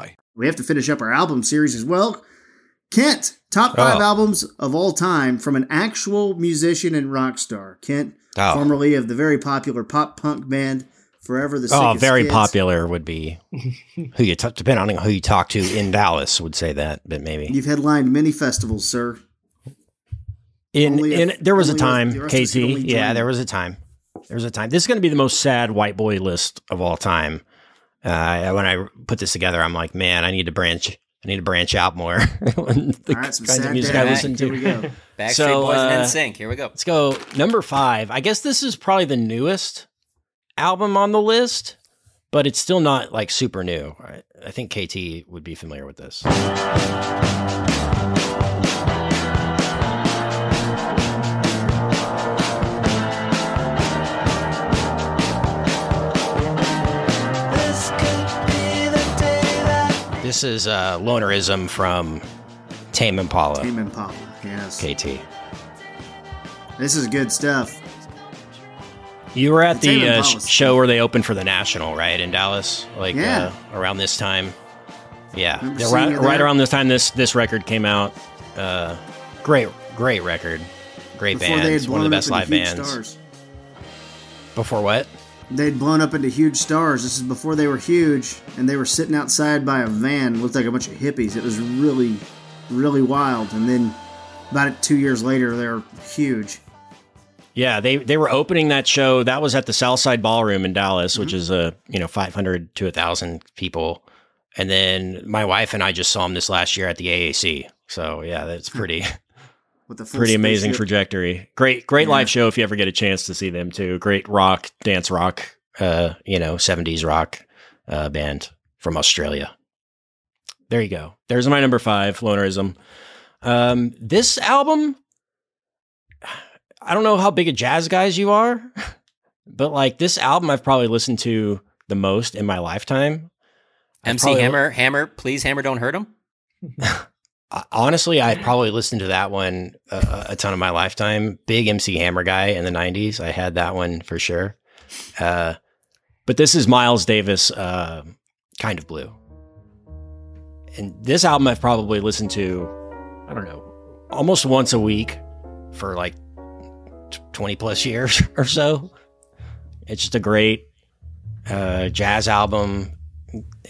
We have to finish up our album series as well. Kent, top five Oh. albums of all time from an actual musician and rock star. Kent, Oh. formerly of the very popular pop punk band Forever the Oh, very Kids. popular would be (laughs) who you t- depending on who you talk to in Dallas would say that, but maybe You've headlined many festivals, sir. in only in if- there was a time, the rest of us could KT. only Yeah, there was a time. There was a time. This is going to be the most sad white boy list of all time. Uh, when I put this together, I'm like, man, I need to branch. I need to branch out more. (laughs) the All right, some kinds of music I listen to. Here we go. (laughs) Backstreet So, Boys and uh, NSYNC. Here we go. Let's go number five. I guess this is probably the newest album on the list, but it's still not like super new. I, I think KT would be familiar with this. This is uh, Lonerism from Tame Impala. Tame Impala, yes. KT. This is good stuff. You were at The the uh, sh- show where they opened for the National, right, in Dallas, like Yeah. uh, around this time. Yeah, Yeah, right, right around this time this this record came out. Uh, great, great record, great Before bands, one of the best live bands. stars. Before what? They'd blown up into huge stars. This is before they were huge, and they were sitting outside by a van. Looked like a bunch of hippies. It was really, really wild. And then, about two years later, they're huge. Yeah, they they were opening that show. That was at the Southside Ballroom in Dallas, Mm-hmm. which is a you know five hundred to thousand people. And then my wife and I just saw them this last year at the AAC. So yeah, that's pretty. (laughs) With the full pretty amazing spaceship. trajectory. Great, great Yeah. live show if you ever get a chance to see them too. Great rock, dance rock, uh, you know, seventies rock uh, band from Australia. There you go. There's my number five, Lonerism. Um, this album, I don't know how big a jazz guys you are, (laughs) but like this album, I've probably listened to the most in my lifetime. I've MC probably- Hammer, Hammer, please, Hammer, don't hurt him. (laughs) Honestly, I probably listened to that one a, a ton of my lifetime. Big MC Hammer guy in the '90s. I had that one for sure. Uh, but this is Miles Davis, uh, kind of blue. And this album I've probably listened to, I don't know, almost once a week for like t- 20 plus years (laughs) or so. It's just a great, uh, jazz album,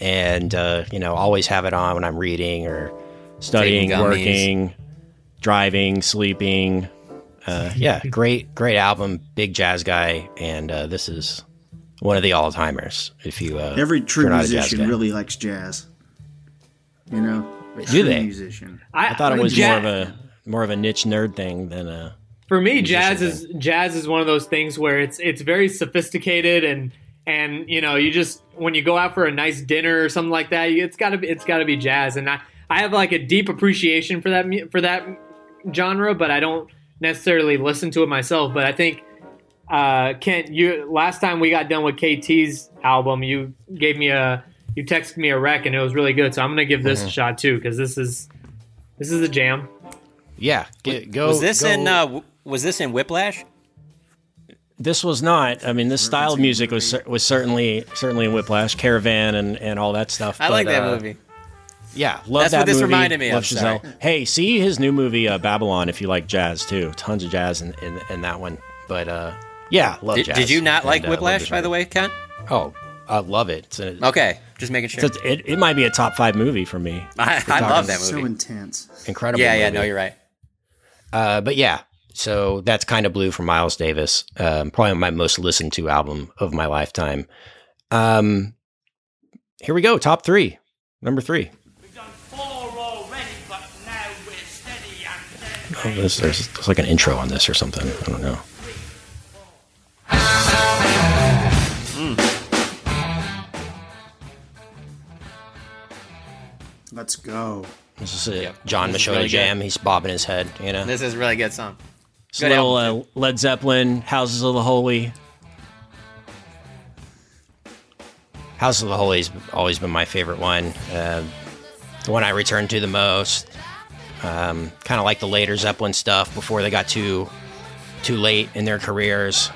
and uh, you know, always have it on when I'm reading or studying, working, driving, sleeping. Uh, yeah, (laughs) great, great album. Big jazz guy, and uh, this is one of the all timers. If you uh, Every true you're not a jazz musician guy. really likes jazz. You know, a Do true they? Musician. I, thought it was ja- more of a more of a niche nerd thing than a. For me, musician jazz is jazz is one of those things where it's it's very sophisticated and and you know you just when you go out for a nice dinner or something like that, it's gotta be it's gotta be jazz. And I I have like a deep appreciation for that for that genre, but I don't necessarily listen to it myself. But I think uh, Kent, you last time we got done with KT's album, you gave me a you texted me a rec and it was really good. So I'm gonna give this Mhm. a shot too because this is this is a jam. Yeah, g- go. was this go- in uh, was this in Whiplash? This was not. I mean, this style of music was was certainly certainly in Whiplash, Caravan, and and all that stuff. I like that uh, movie. Yeah, love That's that what this movie, reminded me love of, sorry. Chazelle. Hey, see his new movie uh, Babylon if you like jazz too. Tons of jazz in, in, in that one. But uh, yeah, love Did, jazz. did you not and, like uh, Whiplash, this by the way, Ken? Oh, I love it. It's a- Okay, just making sure. a- it, it might be a top five movie for me. (laughs) I- I love that movie. So intense. Incredible. Yeah, yeah, movie. no, you're right. Uh, but yeah, so that's kind of blue for Miles Davis. Um, probably my most listened to album of my lifetime. Um, here we go. Top three. Number three. Oh, this, there's, there's like an intro on this or something. I don't know. Let's go. This is a John This really jam. good. He's bobbing his head. You know, This is a really good song. It's Good a little album, uh, Led Zeppelin, Houses of the Holy. Houses of the Holy's always been my favorite one. Uh, the one I return to the most. Um, kind of like the later Zeppelin stuff before they got too too late in their careers.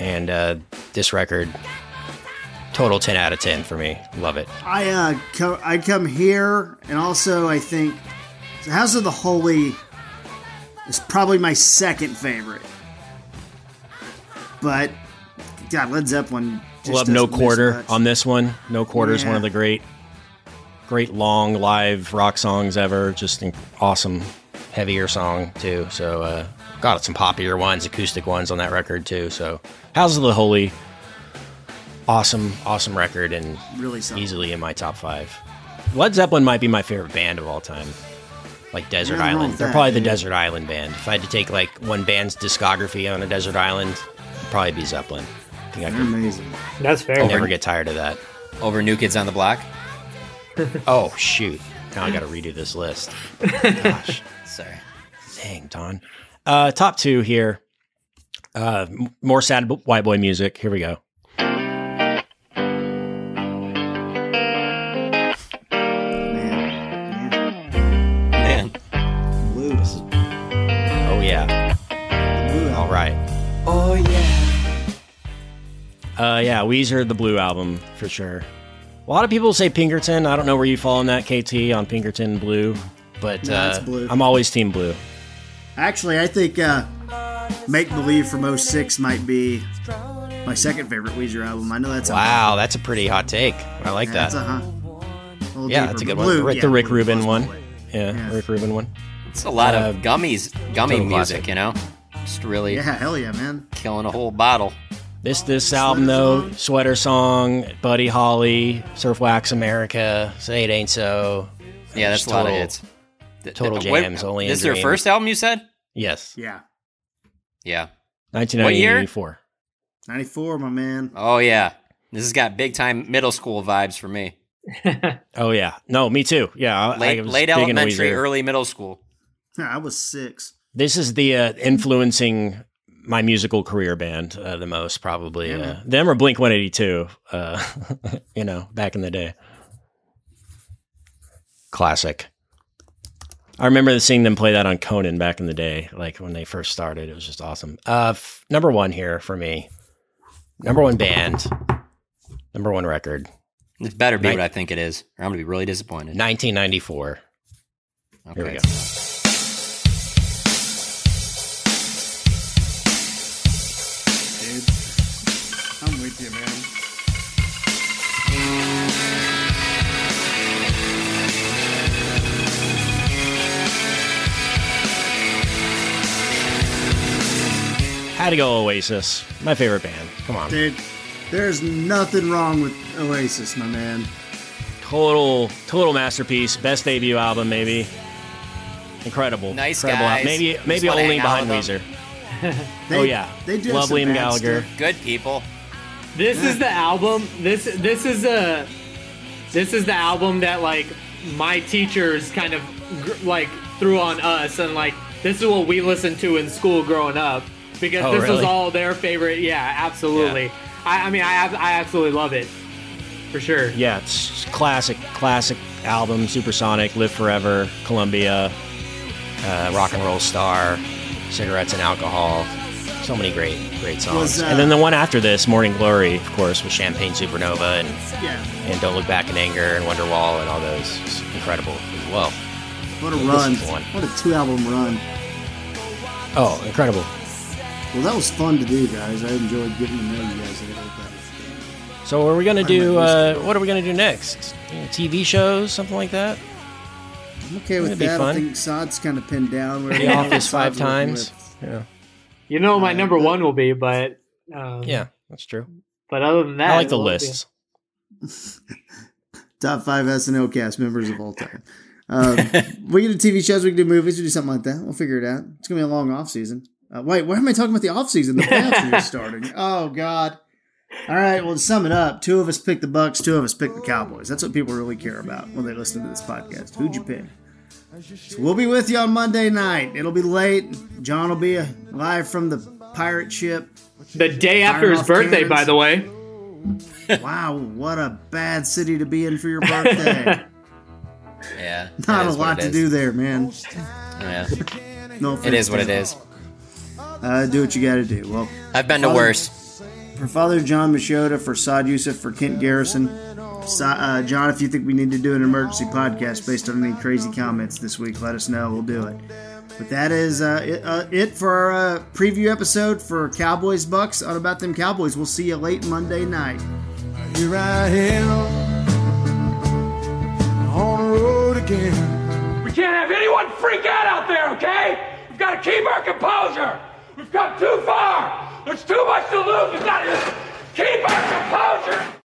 And uh, this record, total ten out of ten for me. Love it. I uh, co- I come here, and also I think the House of the Holy is probably my second favorite. But God, Led Zeppelin. Just Love No Quarter on this one. No Quarter is one of the great, great long live rock songs ever. Just an awesome, heavier song too. So uh, got some popular ones, acoustic ones on that record too. So Houses of the Holy, awesome, awesome record and Really solid. easily in my top five. Led Zeppelin might be my favorite band of all time. Like Desert Nothing wrong Island. They're that, probably the. Desert Island band. If I had to take like one band's discography on a desert island, it'd probably be Zeppelin. I think I They're could amazing. That's fair. never get tired of that. Over New Kids on the Block. (laughs) Oh shoot! Now I got to redo this list. Gosh, (laughs) Sorry. dang, Don. Uh, top two here. Uh, m- more sad b- white boy music. Here we go. Man. Blue. Oh yeah. All right. Oh, yeah. Uh, yeah, Weezer, the Blue album for sure. A lot of people say Pinkerton. I don't know where you fall on that, KT, on Pinkerton Blue, but No, uh, Blue. I'm always Team Blue. Actually, I think uh, Make Believe from 06 might be my second favorite Weezer album. I know that's a- Wow, that's a pretty hot take. I like yeah, that. That's a, huh, a yeah, deeper, that's a good Blue, one. yeah, the Rick Blue Rubin one. Yeah, Yeah. Rick Rubin one. It's a lot of Uh, gummies, gummy music, classic. you know? Just really Yeah, hell yeah, man. killing a whole bottle. This this album though, Sweater Song, Buddy Holly, Surf Wax America, Say It Ain't So. Yeah, that's Just a lot of total- hits. Th- Total th- what- jams. only This in is their first album, you said? Yes, Yeah. Yeah. 1994. 94, my man. Oh, yeah. This has got big time middle school vibes for me. (laughs) Oh yeah, no, me too. Yeah, I, Late, I was late big elementary, early middle school. I was six. This is the uh, influencing my musical career band uh, the most, probably. Yeah, uh, them or Blink 182, uh, (laughs) you know, back in the day. Classic. I remember seeing them play that on Conan back in the day, like when they first started. It was just awesome. Uh, f- number one here for me. Number one band. Number one record. It better be Right. what I think it is, or I'm going to be really disappointed. 1994. Here we go. Had to go Oasis. My favorite band. Come on. Dude, there's nothing wrong with Oasis, my man. Total, total masterpiece. Best debut album, maybe. Incredible. Nice Incredible. guys. Maybe, maybe wanna only behind with. Weezer. (laughs) Oh, they- oh yeah. they do Love some Liam Gallagher. stuff. Good people. This is the album. This this is a this is the album that like my teachers kind of like threw on us and like this is what we listened to in school growing up because Oh, this was really? all their favorite. Yeah, absolutely. I, I mean, I I absolutely love it for sure. Yeah, it's classic, classic album. Supersonic, Live Forever, Columbia, uh, Rock and Roll Star, Cigarettes and Alcohol. So many great, great songs. Was, uh, and then the one after this, Morning Glory, of course, with Champagne Supernova and Yeah. and Don't Look Back in Anger and Wonderwall and all those. It's incredible as well. What a This run. one. What a two album run. Oh, incredible. Well, that was fun to do, guys. I enjoyed getting to know you guys a little bit. So, are we gonna do? Uh, what are we gonna do next? You know, TV shows, something like that. I'm okay with That'd that. I think Saad's kind of pinned down. Where The Office five times. Yeah, You know, my number one will be, but um, yeah, that's true. But other than that, I like the it won't be. lists. (laughs) Top five SNL cast members of all time. Um, we can do TV shows. We can do movies. We can do something like that. We'll figure it out. It's gonna be a long off season. Uh, wait, why am I talking about the off season? The playoffs are starting. (laughs) Oh God. All right. Well, to sum it up, two of us picked the Bucs. Two of us picked the Cowboys. That's what people really care about when they listen to this podcast. Who'd you pick? So we'll be with you on Monday night. It'll be late. John will be live from the pirate ship. The day after his birthday, cannons. by the way. (laughs) Wow, what a bad city to be in for your birthday. (laughs) Yeah. Not a lot to is. do there, man. Yeah. No, It is what it is. offense, is. Uh, do what you got to do. Well, I've been to Father- worse. For Father Jon Machota, for Saad Yousuf, for Kent Garrison. So, uh, John, if you think we need to do an emergency podcast based on any crazy comments this week, let us know. We'll do it. But that is uh, it, uh, it for our uh, preview episode for Cowboys Bucks on About Them Cowboys. We'll see you late Monday night. Here I am on the road again. We can't have anyone freak out out there, okay? We've got to keep our composure. It's gone too far. There's too much to lose. It's not. Keep our composure.